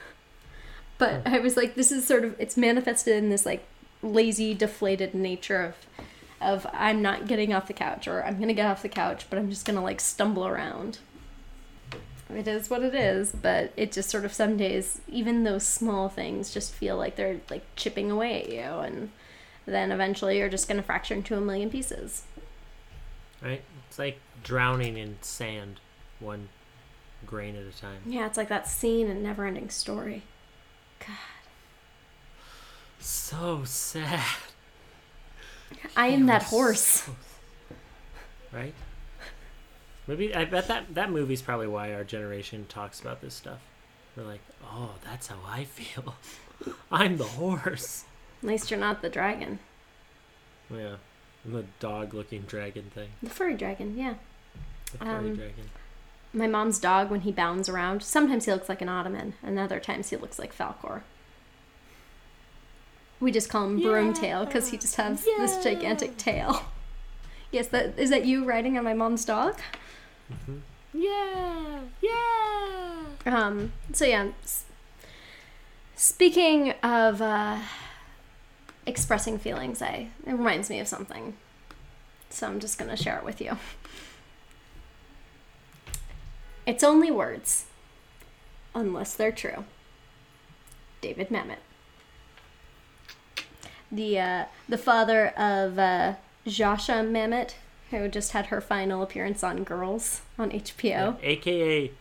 But I was like, this is sort of it's manifested in this like lazy, deflated nature of of I'm not getting off the couch or I'm gonna get off the couch, but I'm just gonna like stumble around. It is what it is, but it just sort of some days, even those small things just feel like they're like chipping away at you, and then eventually you're just gonna fracture into a million pieces. Right? It's like drowning in sand, one grain at a time. Yeah, it's like that scene in Never Ending Story. God. So sad. I am that horse. Right? Maybe I bet that that movie's probably why our generation talks about this stuff. We're like, oh, that's how I feel. *laughs* I'm the horse. At least you're not the dragon. Yeah, I'm the dog-looking dragon thing. The furry dragon, yeah. The furry Um, dragon. My mom's dog, when he bounds around, sometimes he looks like an ottoman, and other times he looks like Falkor. We just call him Broomtail because he just has this gigantic tail. *laughs* Yes, that is that you riding on my mom's dog? Yeah, yeah. Um, so yeah. s- Speaking of uh, expressing feelings, I it reminds me of something. So I'm just gonna share it with you. It's only words, unless they're true. David Mamet, the uh, the father of uh, Zosia Mamet, who just had her final appearance on Girls on HBO. AKA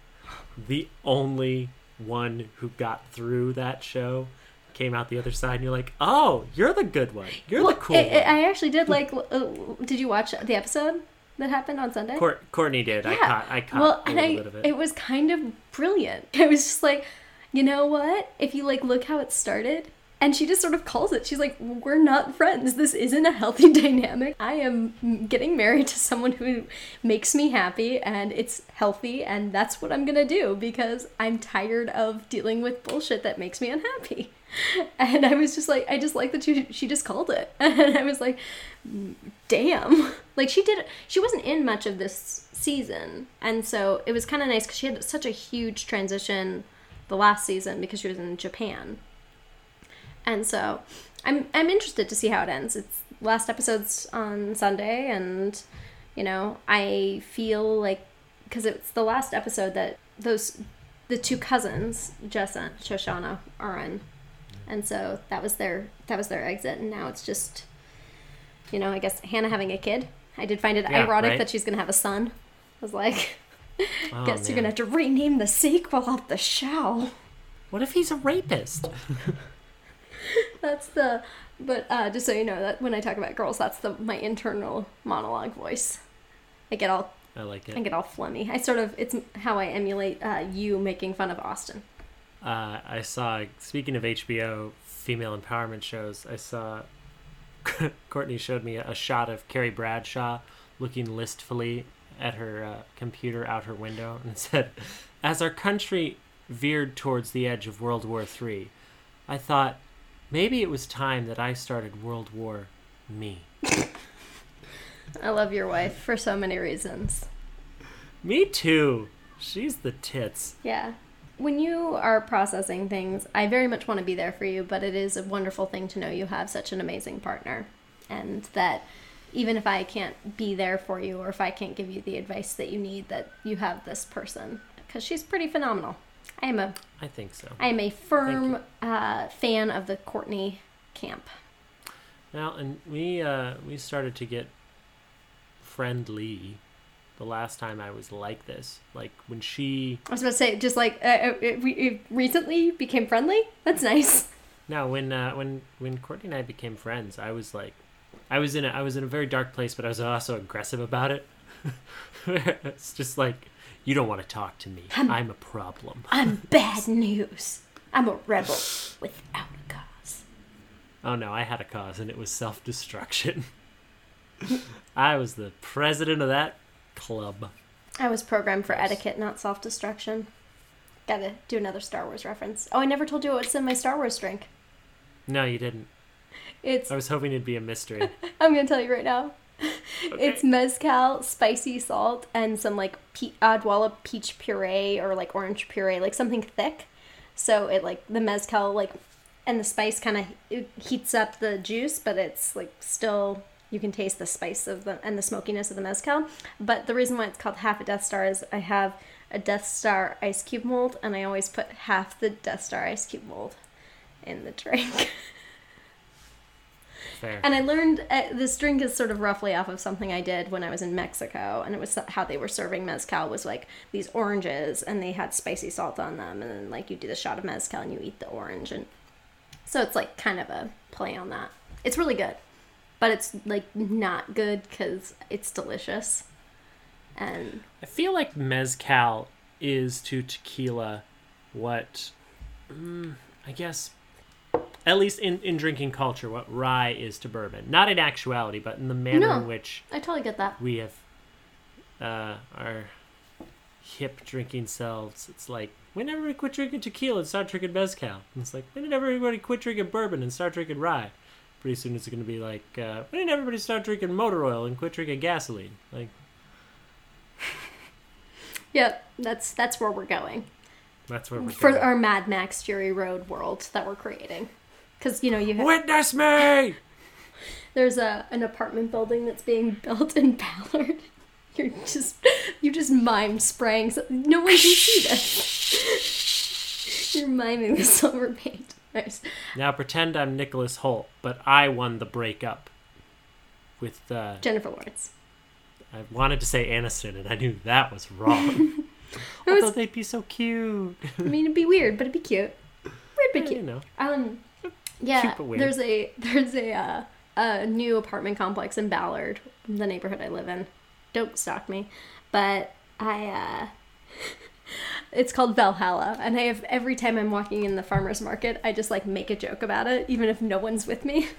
the only one who got through that show came out the other side and you're like, "Oh, you're the good one. You're Well, the cool I, one." I actually did like. Uh, did you watch the episode that happened on Sunday? Court, Courtney did. I Yeah. caught I caught well, a and little I, bit of it. it was kind of brilliant. *laughs* It was just like, you know what? If you like look how it started, and she just sort of calls it. She's like, we're not friends. This isn't a healthy *laughs* dynamic. I am getting married to someone who makes me happy, and it's healthy, and that's what I'm gonna do because I'm tired of dealing with bullshit that makes me unhappy. *laughs* And I was just like, I just like that she she just called it, *laughs* and I was like, damn like she did she wasn't in much of this season and so it was kind of nice because she had such a huge transition the last season because she was in japan and so i'm i'm interested to see how it ends it's last episode's on sunday and you know i feel like because it's the last episode that those the two cousins jess and shoshanna are in and so that was their that was their exit and now it's just you know, I guess Hannah having a kid. I did find it Yeah, ironic right. that she's gonna have a son. I was like, *laughs* Oh, guess you're gonna have to rename the sequel of the show. What if he's a rapist? *laughs* That's the. But uh, just so you know, that when I talk about girls, that's the my internal monologue voice. I get all I like it. I get all flummy. I sort of it's how I emulate uh, you making fun of Austin. Uh, I saw. Speaking of HBO female empowerment shows, I saw. *laughs* Courtney showed me a shot of Carrie Bradshaw looking listfully at her uh, computer out her window and *laughs* said, "As our country veered towards the edge of World War III, I thought maybe it was time that I started World War Me." I love your wife for so many reasons. Me too. She's the tits. Yeah. When you are processing things, I very much want to be there for you, but it is a wonderful thing to know you have such an amazing partner. And that even if I can't be there for you or if I can't give you the advice that you need, that you have this person. Because she's pretty phenomenal. I am a I think so. I am a firm uh, fan of the Courtney camp. Now, and we uh, we started to get friendly the last time I was like this. Like when she I was about to say, just like uh, uh, we we recently became friendly. That's nice. no when uh, when when Courtney and I became friends, I was like, I was in a I was in a very dark place, but I was also aggressive about it. *laughs* it's just like you don't want to talk to me. I'm a problem. I'm *laughs* bad news. I'm a rebel without a cause. Oh no, I had a cause, and it was self destruction. *laughs* I was the president of that club. I was programmed for etiquette, not self destruction. Gotta do another Star Wars reference. Oh, I never told you what's in my Star Wars drink. No, you didn't. It's. I was hoping it'd be a mystery. *laughs* I'm gonna tell you right now. *laughs* It's mezcal, spicy salt, and some like pe- uh, Odwalla peach puree or like orange puree, like something thick. So it like the mezcal like and the spice kind of heats up the juice, but it's like still you can taste the spice of the and the smokiness of the mezcal. But the reason why it's called half a Death Star is I have a Death Star ice cube mold, and I always put half the Death Star ice cube mold in the drink. *laughs* Fair. And I learned uh, this drink is sort of roughly off of something I did when I was in Mexico, and it was how they were serving mezcal was like these oranges, and they had spicy salt on them, and then like you do the shot of mezcal and you eat the orange, and so it's like kind of a play on that. It's really good, but it's like not good because it's delicious, and I feel like mezcal is to tequila what, mm, I guess, at least in, in drinking culture, what rye is to bourbon. Not in actuality, but in the manner No. in which I totally get that. we have uh, our hip drinking selves. It's like, when everybody quit drinking tequila and start drinking mezcal? And it's like, when did everybody quit drinking bourbon and start drinking rye? Pretty soon it's going to be like, uh, when did everybody start drinking motor oil and quit drinking gasoline? Like, *laughs* Yep, that's that's where we're going that's where we're for going. our Mad Max Fury Road world that we're creating. Because you know you have Witness me! *laughs* There's a an apartment building that's being *laughs* built in Ballard. You're just you just mime spraying. So, no one can see this. *laughs* You're miming the silver paint. Nice. Now pretend I'm Nicholas Hoult, but I won the breakup with uh, Jennifer Lawrence. I wanted to say Aniston, and I knew that was wrong. Was- Although they'd be so cute. I mean, it'd be weird, but it'd be cute. Weird, but you cute. You know. Um, yeah. There's a *laughs* there's a uh, a new apartment complex in Ballard, the neighborhood I live in. Don't stalk me, but I. uh *laughs* It's called Valhalla, and I have every time I'm walking in the farmers market, I just like make a joke about it, even if no one's with me.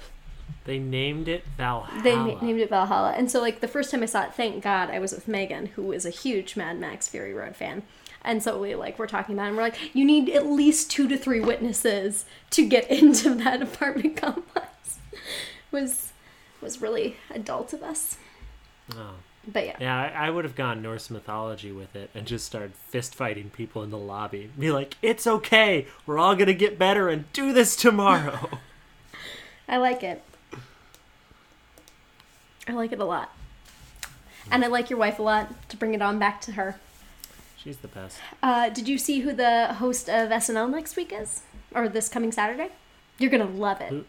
They named it Valhalla. They na- named it Valhalla, and so like the first time I saw it, thank God I was with Megan, who is a huge Mad Max Fury Road fan, and so we like we're talking about, it and we're like, you need at least two to three witnesses to get *laughs* into that apartment complex. was was really adult of us, Oh. but yeah, Yeah, I, I would have gone Norse mythology with it and just started fist fighting people in the lobby. Be like, it's okay. We're all gonna get better and do this tomorrow. *laughs* *laughs* I like it. I like it a lot, and I like your wife a lot. To bring it on back to her. She's the best. Uh, did you see who the host of SNL next week is, or this coming Saturday? You're gonna love it.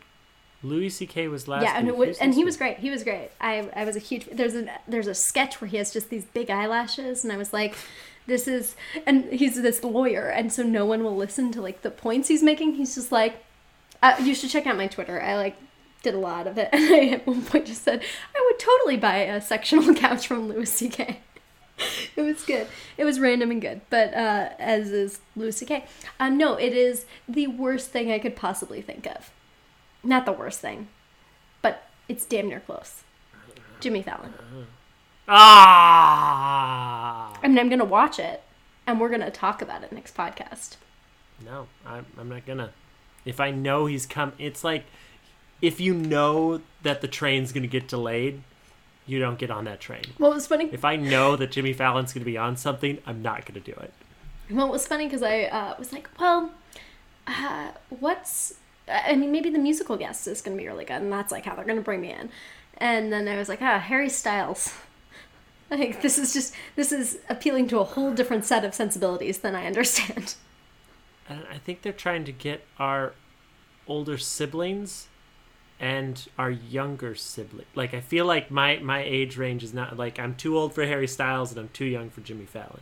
Louis C.K. was last. yeah, and, week. it was, and he was great. He was great. I I was a huge. There's a there's a sketch where he has just these big eyelashes, and I was like, this is, and he's this lawyer, and so no one will listen to like the points he's making. He's just like, uh, you should check out my Twitter. I like did a lot of it, *laughs* and I at one point just said I would totally buy a sectional *laughs* couch from Louis C.K. *laughs* it was good. It was random and good, but uh, as is Louis C.K. Um, no, it is the worst thing I could possibly think of. Not the worst thing, but it's damn near close. Jimmy Fallon. Ah. I mean, I'm gonna watch it, and we're gonna talk about it next podcast. No, I'm, I'm not gonna. If I know he's come, it's like if you know that the train's gonna get delayed, you don't get on that train. What was funny? If I know that Jimmy Fallon's gonna be on something, I'm not gonna do it. What was funny because I uh, was like, well, uh, what's? I mean, maybe the musical guest is gonna be really good, and that's like how they're gonna bring me in. And then I was like, ah, Harry Styles. *laughs* Like this is just this is appealing to a whole different set of sensibilities than I understand. *laughs* And I think they're trying to get our older siblings and our younger sibling. Like I feel like my my age range is not like I'm too old for Harry Styles and I'm too young for Jimmy Fallon.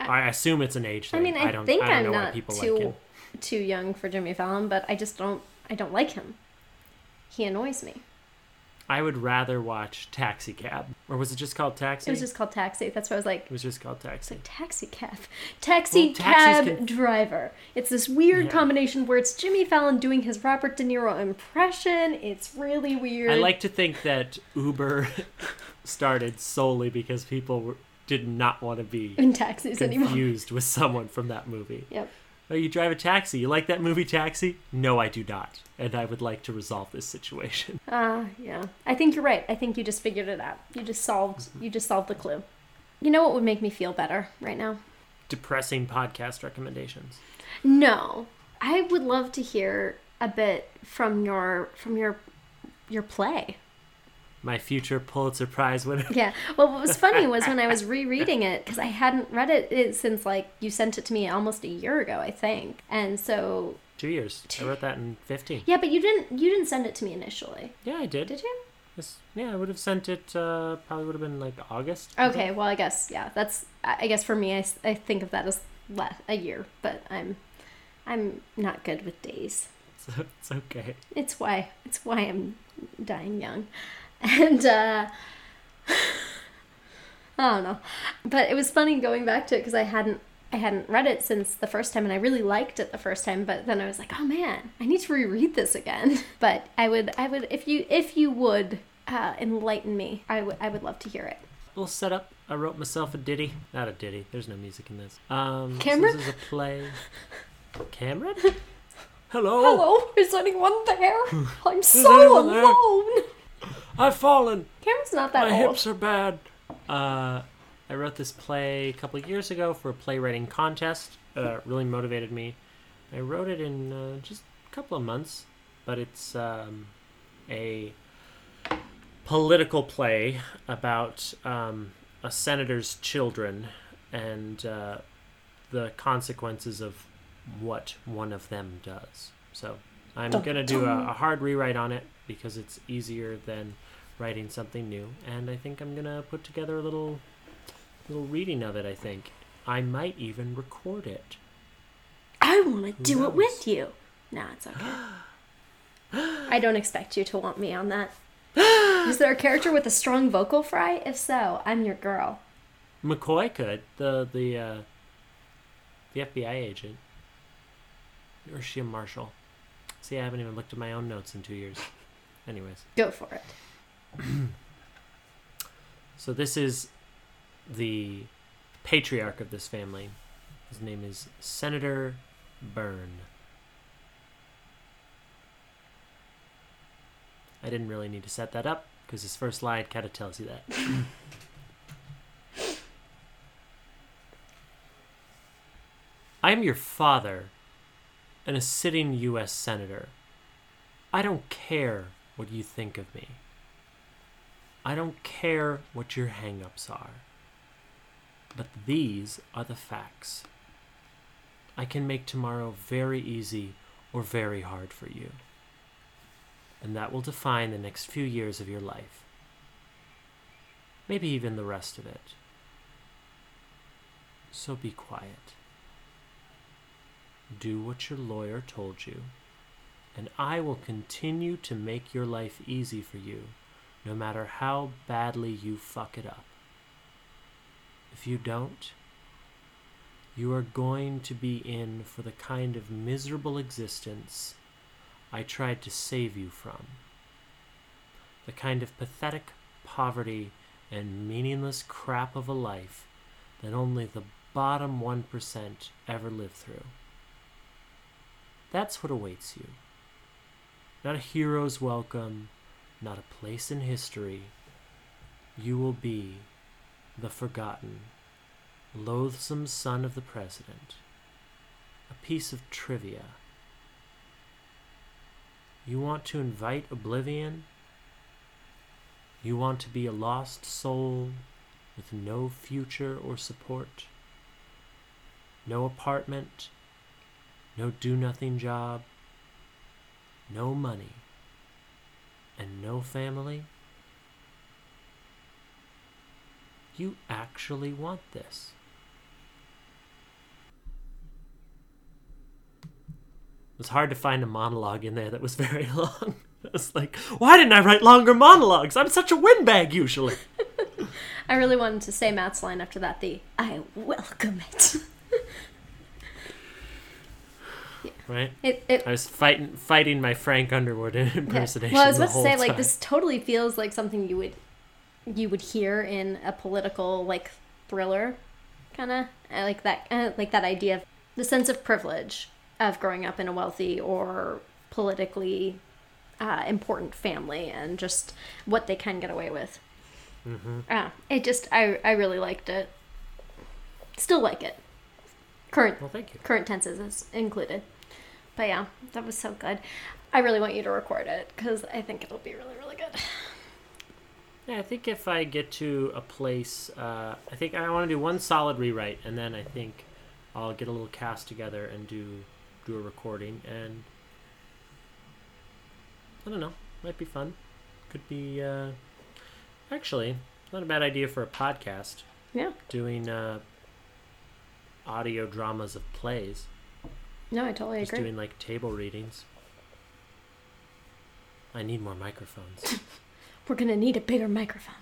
I, assume it's an age thing. I mean, I, don't, think I don't I'm know why not people too like too young for Jimmy Fallon, but I just don't I don't like him. He annoys me. I would rather watch Taxi Cab, or was it just called Taxi? It was just called Taxi. That's why I was like, It was just called it's Taxi. like taxi cab, taxi Well, cab can- driver. It's this weird Yeah. combination where it's Jimmy Fallon doing his Robert De Niro impression. It's really weird. I like to think that Uber *laughs* started solely because people were, did not want to be in taxis anymore. confused with someone from that movie. Yep. Oh, you drive a taxi. You like that movie Taxi? No, I do not. And I would like to resolve this situation. Uh, *laughs* yeah. I think you're right. I think you just figured it out. You just solved you just solved the clue. You know what would make me feel better right now? Depressing podcast recommendations. No. I would love to hear a bit from your from your your play. My future Pulitzer Prize winner. *laughs* Yeah. Well, what was funny was when I was *laughs* rereading it because I hadn't read it, since like you sent it to me almost a year ago, I think. And so Two years. I wrote that in 15. yeah, but you didn't you didn't send it to me initially, Yeah, I did. did you? Yeah, I would have sent it, uh, probably would have been like August. Okay. Well, I guess yeah. That's I guess for me, I, I think of that as le- a year, but I'm I'm not good with days. *laughs* So it's okay. It's why it's why I'm dying young, and uh, *laughs* I don't know. But it was funny going back to it because I hadn't I hadn't read it since the first time, and I really liked it the first time. But then I was like, oh man, I need to reread this again. *laughs* But I would I would if you if you would uh, enlighten me, I would I would love to hear it. Little setup. I wrote myself a ditty. Not a ditty. There's no music in this. Um, so Cameron? this is a play. *laughs* Cameron? Hello. Hello, is anyone there? I'm so alone. I've fallen. Cameron's not that My old. hips are bad. Uh, I wrote this play a couple of years ago for a playwriting contest. Uh, it really motivated me. I wrote it in uh, just a couple of months, but it's um, a political play about um, a senator's children and uh, the consequences of what one of them does. So I'm going to do a, a hard rewrite on it because it's easier than writing something new. And I think I'm to put together a little little reading of it, I think. I might even record it. I want to do it with you. No, it's okay. *gasps* I don't expect you to want me on that. Is there a character with a strong vocal fry? If so, I'm your girl. McCoy could the the uh, the FBI agent, or is she a marshal? See, I haven't even looked at my own notes in two years. Anyways, Go for it. *clears throat* so this is the patriarch of this family. His name is Senator Byrne. I didn't really need to set that up because his first line kind of tells you that. *laughs* I am your father and a sitting U.S. Senator. I don't care what you think of me. I don't care what your hang ups are. But these are the facts. I can make tomorrow very easy or very hard for you. And that will define the next few years of your life. Maybe even the rest of it. So be quiet. Do what your lawyer told you, and I will continue to make your life easy for you, no matter how badly you fuck it up. If you don't, you are going to be in for the kind of miserable existence I tried to save you from. The kind of pathetic poverty and meaningless crap of a life that only the bottom 1% ever live through. That's what awaits you. Not a hero's welcome, not a place in history. You will be the forgotten, loathsome son of the president. A piece of trivia. You want to invite oblivion? You want to be a lost soul with no future or support? No apartment? No do nothing job? No money? And no family? You actually want this. It was hard to find a monologue in there that was very *laughs* long. I was like, why didn't I write longer monologues? I'm such a windbag usually. *laughs* I really wanted to say Matt's line after that. The I welcome it. *laughs* Right? it, it I was fighting fighting my Frank Underwood *laughs* impersonation. Well, I was about to say, like, this totally feels like something you would you would hear in a political like thriller, kind of like that, uh, like that idea of the sense of privilege of growing up in a wealthy or politically uh, important family and just what they can get away with. Mm-hmm. Uh, it just, I, I really liked it. Still like it. Current, Well, thank you. current tenses is included. But yeah, that was so good. I really want you to record it because I think it'll be really, really good. Yeah, I think if I get to a place, uh, I think I want to do one solid rewrite, and then I think I'll get a little cast together and do do a recording, and I don't know, might be fun. Could be uh, actually not a bad idea for a podcast. Yeah. Doing uh, audio dramas of plays, No, I totally agree. just agree. doing like table readings. I need more microphones. *laughs* We're gonna need a bigger microphone.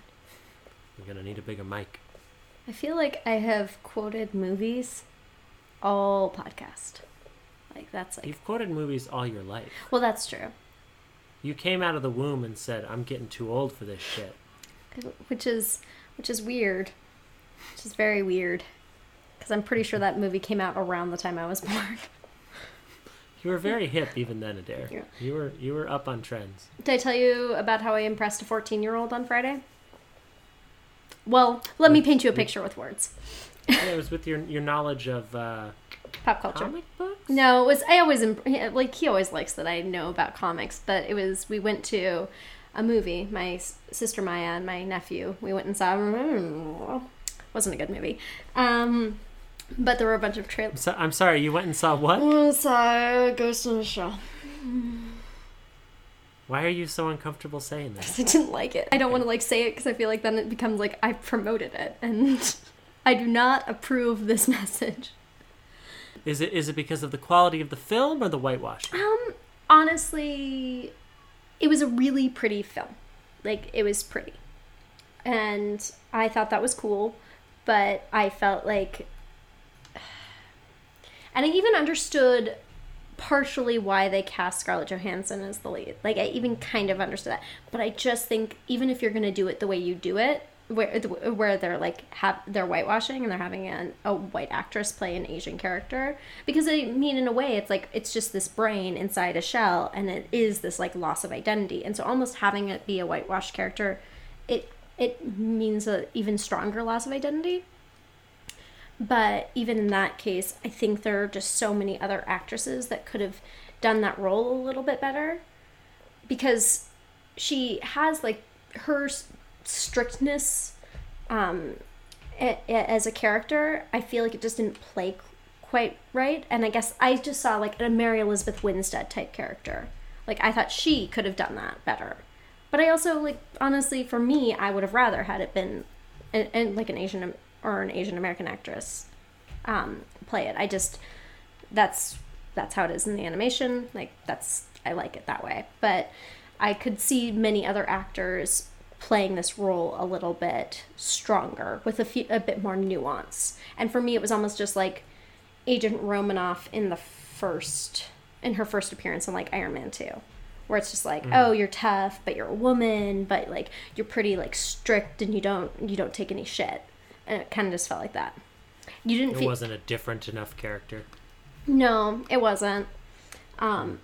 We're gonna need a bigger mic. I feel like I have quoted movies all podcast. Like that's like You've quoted movies all your life. well, that's true. You came out of the womb and said, "I'm getting too old for this shit." Which is which is weird. Which is very weird. Because I'm pretty sure that movie came out around the time I was *laughs* born. You were very hip even then, Adair. Yeah. You were you were up on trends. Did I tell you about how I impressed a 14 year old on Friday? Well, let me paint you a picture with words. yeah, it was with your your knowledge of uh, Pop culture. comic books. No, it was I always imp- like he always likes that I know about comics, but it was we went to a movie. My sister Maya and my nephew. We went and saw. Wasn't a good movie, um, but there were a bunch of trailers. So, I'm sorry. You went and saw what? I saw Ghost in the Shell. Why are you so uncomfortable saying that? *laughs* I didn't like it. I don't want to like say it because I feel like then it becomes like I promoted it, and *laughs* I do not approve this *laughs* message. Is it is it because of the quality of the film or the whitewash? Um, honestly, it was a really pretty film. Like it was pretty, and I thought that was cool, but I felt like, and I even understood partially why they cast Scarlett Johansson as the lead. Like I even kind of understood that, but I just think even if you're gonna do it the way you do it, where where they're like have they're whitewashing and they're having an, a white actress play an Asian character, because I mean in a way it's like it's just this brain inside a shell and it is this like loss of identity, and so almost having it be a whitewashed character, it it means a even stronger loss of identity. But even in that case, I think there are just so many other actresses that could have done that role a little bit better. Because she has like her strictness um, as a character, I feel like it just didn't play qu- quite right. And I guess I just saw like a Mary Elizabeth Winstead type character. Like I thought she could have done that better. But I also like honestly, for me, I would have rather had it been, and, and like an Asian or an Asian American actress um, play it. I just that's that's how it is in the animation. Like that's I like it that way. But I could see many other actors playing this role a little bit stronger with a few a bit more nuance. And for me, it was almost just like Agent Romanoff in the first in her first appearance in like Iron Man two. Where it's just like, oh, you're tough, but you're a woman, but like you're pretty like strict and you don't you don't take any shit. And it kind of just felt like that. You didn't It feel wasn't a different enough character. no, it wasn't. Um,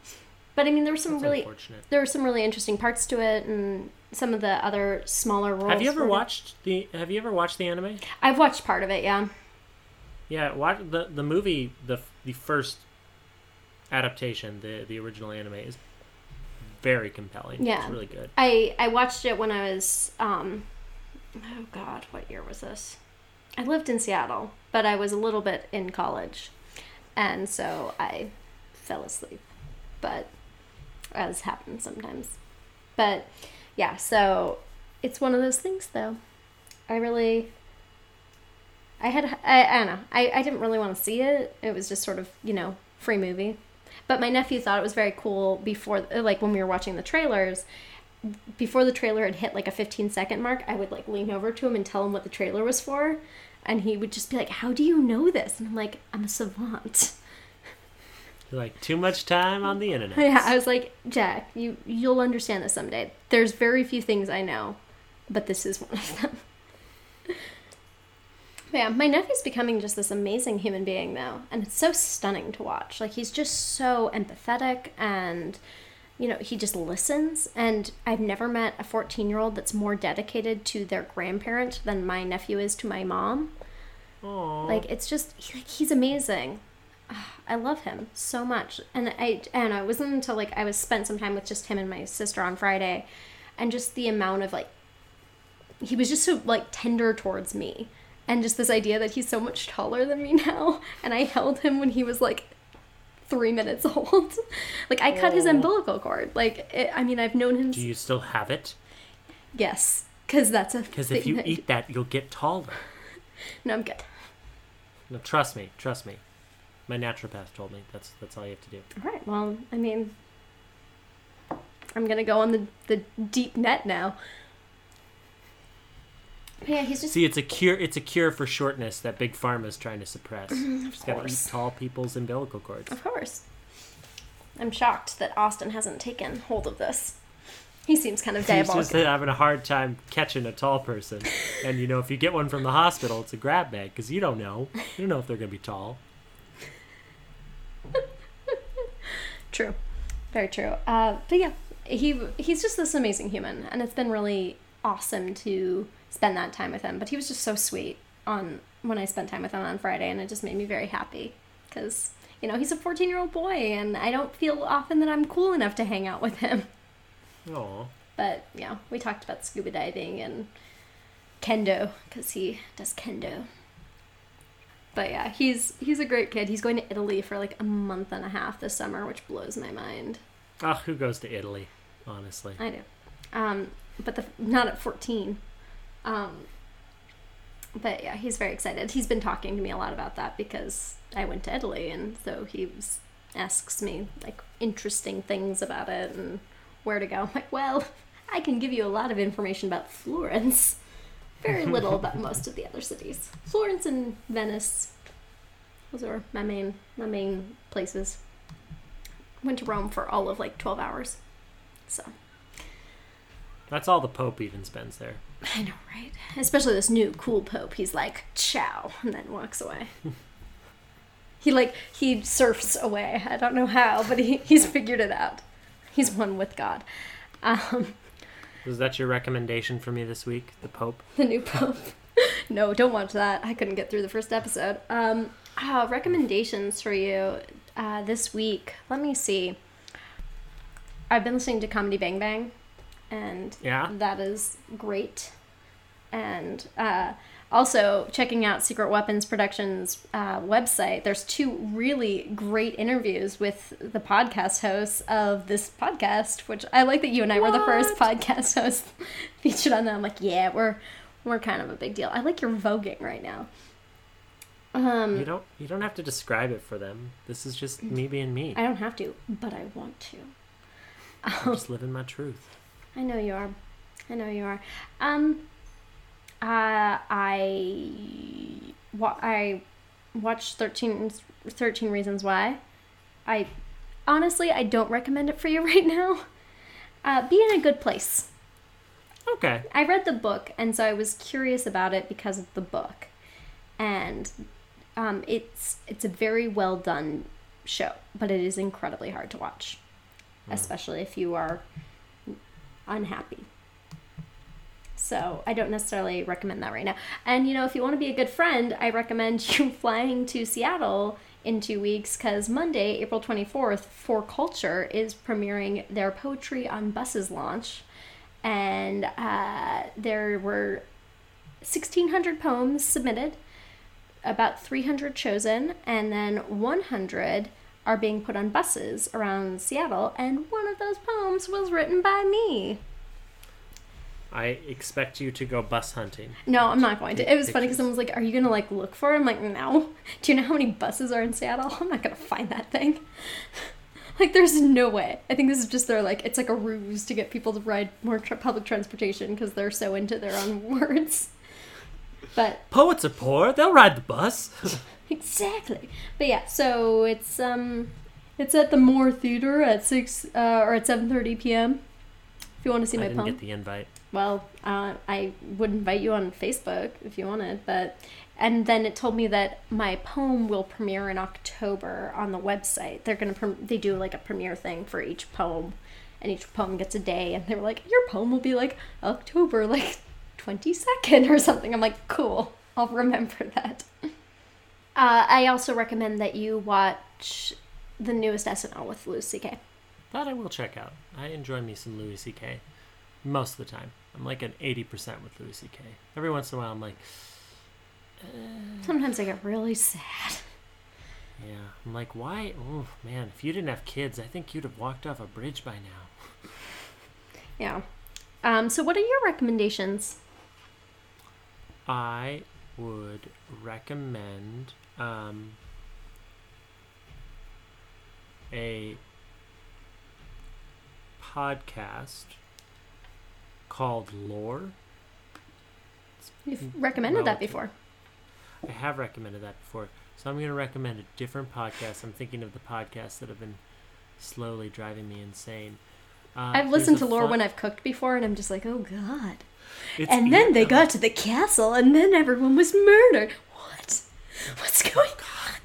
but I mean, there were some That's really there were some really interesting parts to it, and some of the other smaller roles. Have you ever watched the Have you ever watched the anime? I've watched part of it. Yeah. Yeah, watch the the movie. the The first adaptation, the the original anime, is very compelling. Yeah. it's really good. I I watched it when I was um, oh God, what year was this? I lived in Seattle, but I was a little bit in college, and so I fell asleep. But as happens sometimes. But yeah, so it's one of those things, though. I really. I had I, I don't know I, I didn't really want to see it. It was just sort of you know free movie, but my nephew thought it was very cool before like when we were watching the trailers. Before the trailer had hit like a 15 second mark, I would like lean over to him and tell him what the trailer was for, and he would just be like, "How do you know this?" And I'm like, "I'm a savant." You're like too much time on the internet. *laughs* Yeah, I was like, Jack, you you'll understand this someday. There's very few things I know, but this is one of them. *laughs* Yeah, my nephew's becoming just this amazing human being though, and it's so stunning to watch. Like he's just so empathetic and you know, he just listens and I've never met a 14-year-old that's more dedicated to their grandparent than my nephew is to my mom. Aww. Like it's just he- like he's amazing. Ah, I love him so much, and I and I wasn't until like I was spent some time with just him and my sister on Friday, and just the amount of like he was just so like tender towards me, and just this idea that he's so much taller than me *laughs* now, and I held him when he was like three minutes *laughs* old, like I cut his umbilical cord. Like it, I mean I've known him. Do you still have it? yes, because that's a Because if you that- eat that, you'll get taller. *laughs* no, I'm good. No, trust me. Trust me. My naturopath told me that's that's all you have to do. All right. Well, I mean, I'm gonna go on the the deep net now. Yeah, he's just See, it's a cure. It's a cure for shortness that big pharma's trying to suppress. Just gotta eat course. tall people's umbilical cords. of course. I'm shocked that Austin hasn't taken hold of this. He seems kind of He's just having a hard time catching a tall person, and you know if you get one from the hospital, it's a grab bag because you don't know. You don't know if they're gonna be tall. *laughs* True, very true. Uh, but yeah, he he's just this amazing human, and it's been really awesome to spend that time with him. But he was just so sweet on when I spent time with him on Friday, and it just made me very happy because you know he's a 14 year old boy, and I don't feel often that I'm cool enough to hang out with him. Aw. But yeah, we talked about scuba diving and kendo because he does kendo. But yeah, he's he's a great kid. He's going to Italy for like a month and a half this summer, which blows my mind. Ah, who goes to Italy? Honestly, I do. Um, but the not at 14. Um, but yeah, he's very excited. He's been talking to me a lot about that because I went to Italy, and so he was, asks me like interesting things about it and where to go. I'm like, well, I can give you a lot of information about Florence. Very little about *laughs* most of the other cities. Florence and Venice. Those are my main my main places. Went to Rome for all of like 12 hours. So that's all the Pope even spends there. I know, right? Especially this new cool pope. He's like, ciao, and then walks away. he like he surfs away. I don't know how, but he, he's figured it out. He's one with God. Um, Was that your recommendation for me this week? The Pope. the new pope. *laughs* no, don't watch that. I couldn't get through the first episode. Um, uh, recommendations for you uh, this week. Let me see. I've been listening to Comedy Bang Bang, and Yeah. that is great. And uh, also checking out Secret Weapons Productions uh, website. There's two really great interviews with the podcast hosts of this podcast, which I like that you and I were the first podcast *laughs* hosts featured on that. I'm like, yeah, we're we're kind of a big deal. I like your voguing right now. Um, You don't. You don't have to describe it for them. This is just me being me. I don't have to, but I want to. I'm just living my truth. I know you are. I know you are. Um, uh, I wa- I watched 13, 13 Reasons Why. I honestly I don't recommend it for you *laughs* right now. Uh, be in a good place. Okay. I read the book, and so I was curious about it because of the book, and um, it's it's a very well done show, but it is incredibly hard to watch, especially if you are unhappy. So I don't necessarily recommend that right now. And you know, if you want to be a good friend, I recommend *laughs* you flying to Seattle in two weeks because Monday, April 24th, 4Culture is premiering their Poetry on Buses launch. And uh, there were 1,600 poems submitted, about 300 chosen, and then 100 are being put on buses around Seattle. And one of those poems was written by me. I expect you to go bus hunting. No, I'm not going to. It was funny because Pictures. someone was like, "Are you gonna like look for?" it? I'm like, "No." *laughs* Do you know how many buses are in Seattle? *laughs* I'm not gonna find that thing. *laughs* like, there's no way. I think this is just their like, it's like a ruse to get people to ride more tra- public transportation because they're so into their own words. But Poets are poor. They'll ride the bus. *laughs* exactly. But yeah, so it's um, it's at the Moore Theater at six uh, or at 7:30 p.m. If you want to see I my didn't poem. get the invite. Well, uh, I would invite you on Facebook if you wanted, but and then it told me that my poem will premiere in October on the website. They're gonna pre- they do like a premiere thing for each poem, and each poem gets a day. And they were like, your poem will be like October *laughs* like twenty second or something. I'm like, cool. I'll remember that. Uh, I also recommend that you watch the newest SNL with Louis C.K. That I will check out. I enjoy me some Louis C.K. most of the time. I'm like an 80% with Louis C.K. Every once in a while, I'm like, Sometimes I get really sad. yeah. I'm like, why? Oh, man, if you didn't have kids, I think you'd have walked off a bridge by now. *laughs* Yeah. Um, so, what are your recommendations? I would recommend um, a podcast called Lore. You've recommended that before. I have recommended that before, so I'm going to recommend a different podcast. I'm thinking of the podcasts that have been slowly driving me insane. Uh, I've listened to lore fun- when I've cooked before, and I'm just like, oh god. It's and then they got to the castle, and then everyone was murdered. What? What's going on?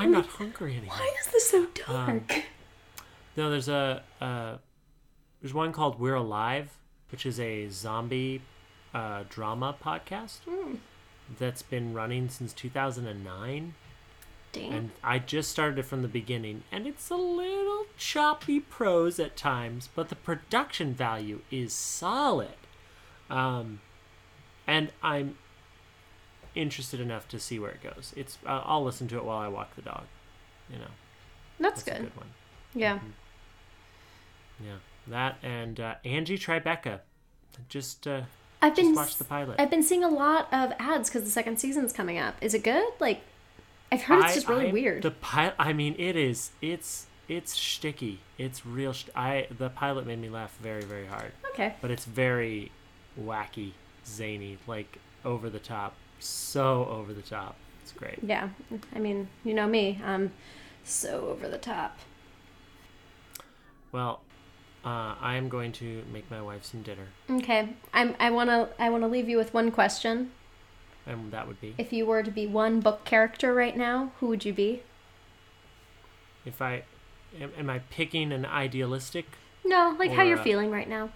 I'm not hungry anymore. Why is this so Um, dark? No, there's a uh, there's one called We're Alive, which is a zombie uh, drama podcast Hmm. that's been running since 2009, Dang. and I just started it from the beginning, and it's a little choppy prose at times, but the production value is solid, um, and I'm interested enough to see where it goes. It's uh, I'll listen to it while I walk the dog, you know. That's, That's a good. good one. Yeah. Yeah, that and uh, Angie Tribeca. Just uh, I've just been watch the pilot. I've been seeing a lot of ads because the second season's coming up. Is it good? Like, I've heard it's I- just really I- weird. The pilot. I mean, it is. It's it's shticky. It's real. Sh- I the pilot made me laugh very very hard, okay. but it's very wacky, zany, like over the top. So over the top. It's great. Yeah. I mean, you know me. I'm so over the top. Well, uh, I am going to make my wife some dinner, Okay. I'm. I wanna. I wanna leave you with one question. and that would be If you were to be one book character right now, who would you be? if I am, am I picking an idealistic No, like how you're uh, feeling right now.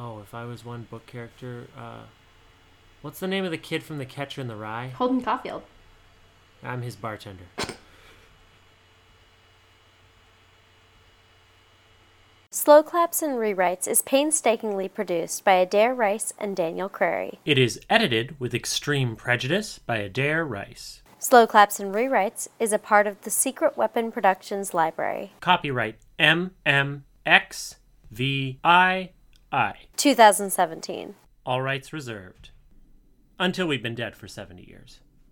Oh, if I was one book character, uh, what's the name of the kid from The Catcher in the Rye? Holden Caulfield. I'm his bartender. Slow Claps and Rewrites is painstakingly produced by Adair Rice and Daniel Crary. It is edited with extreme prejudice by Adair Rice. Slow Claps and Rewrites is a part of the Secret Weapon Productions library. Copyright MMXVII. 2017. All rights reserved. Until we've been dead for 70 years.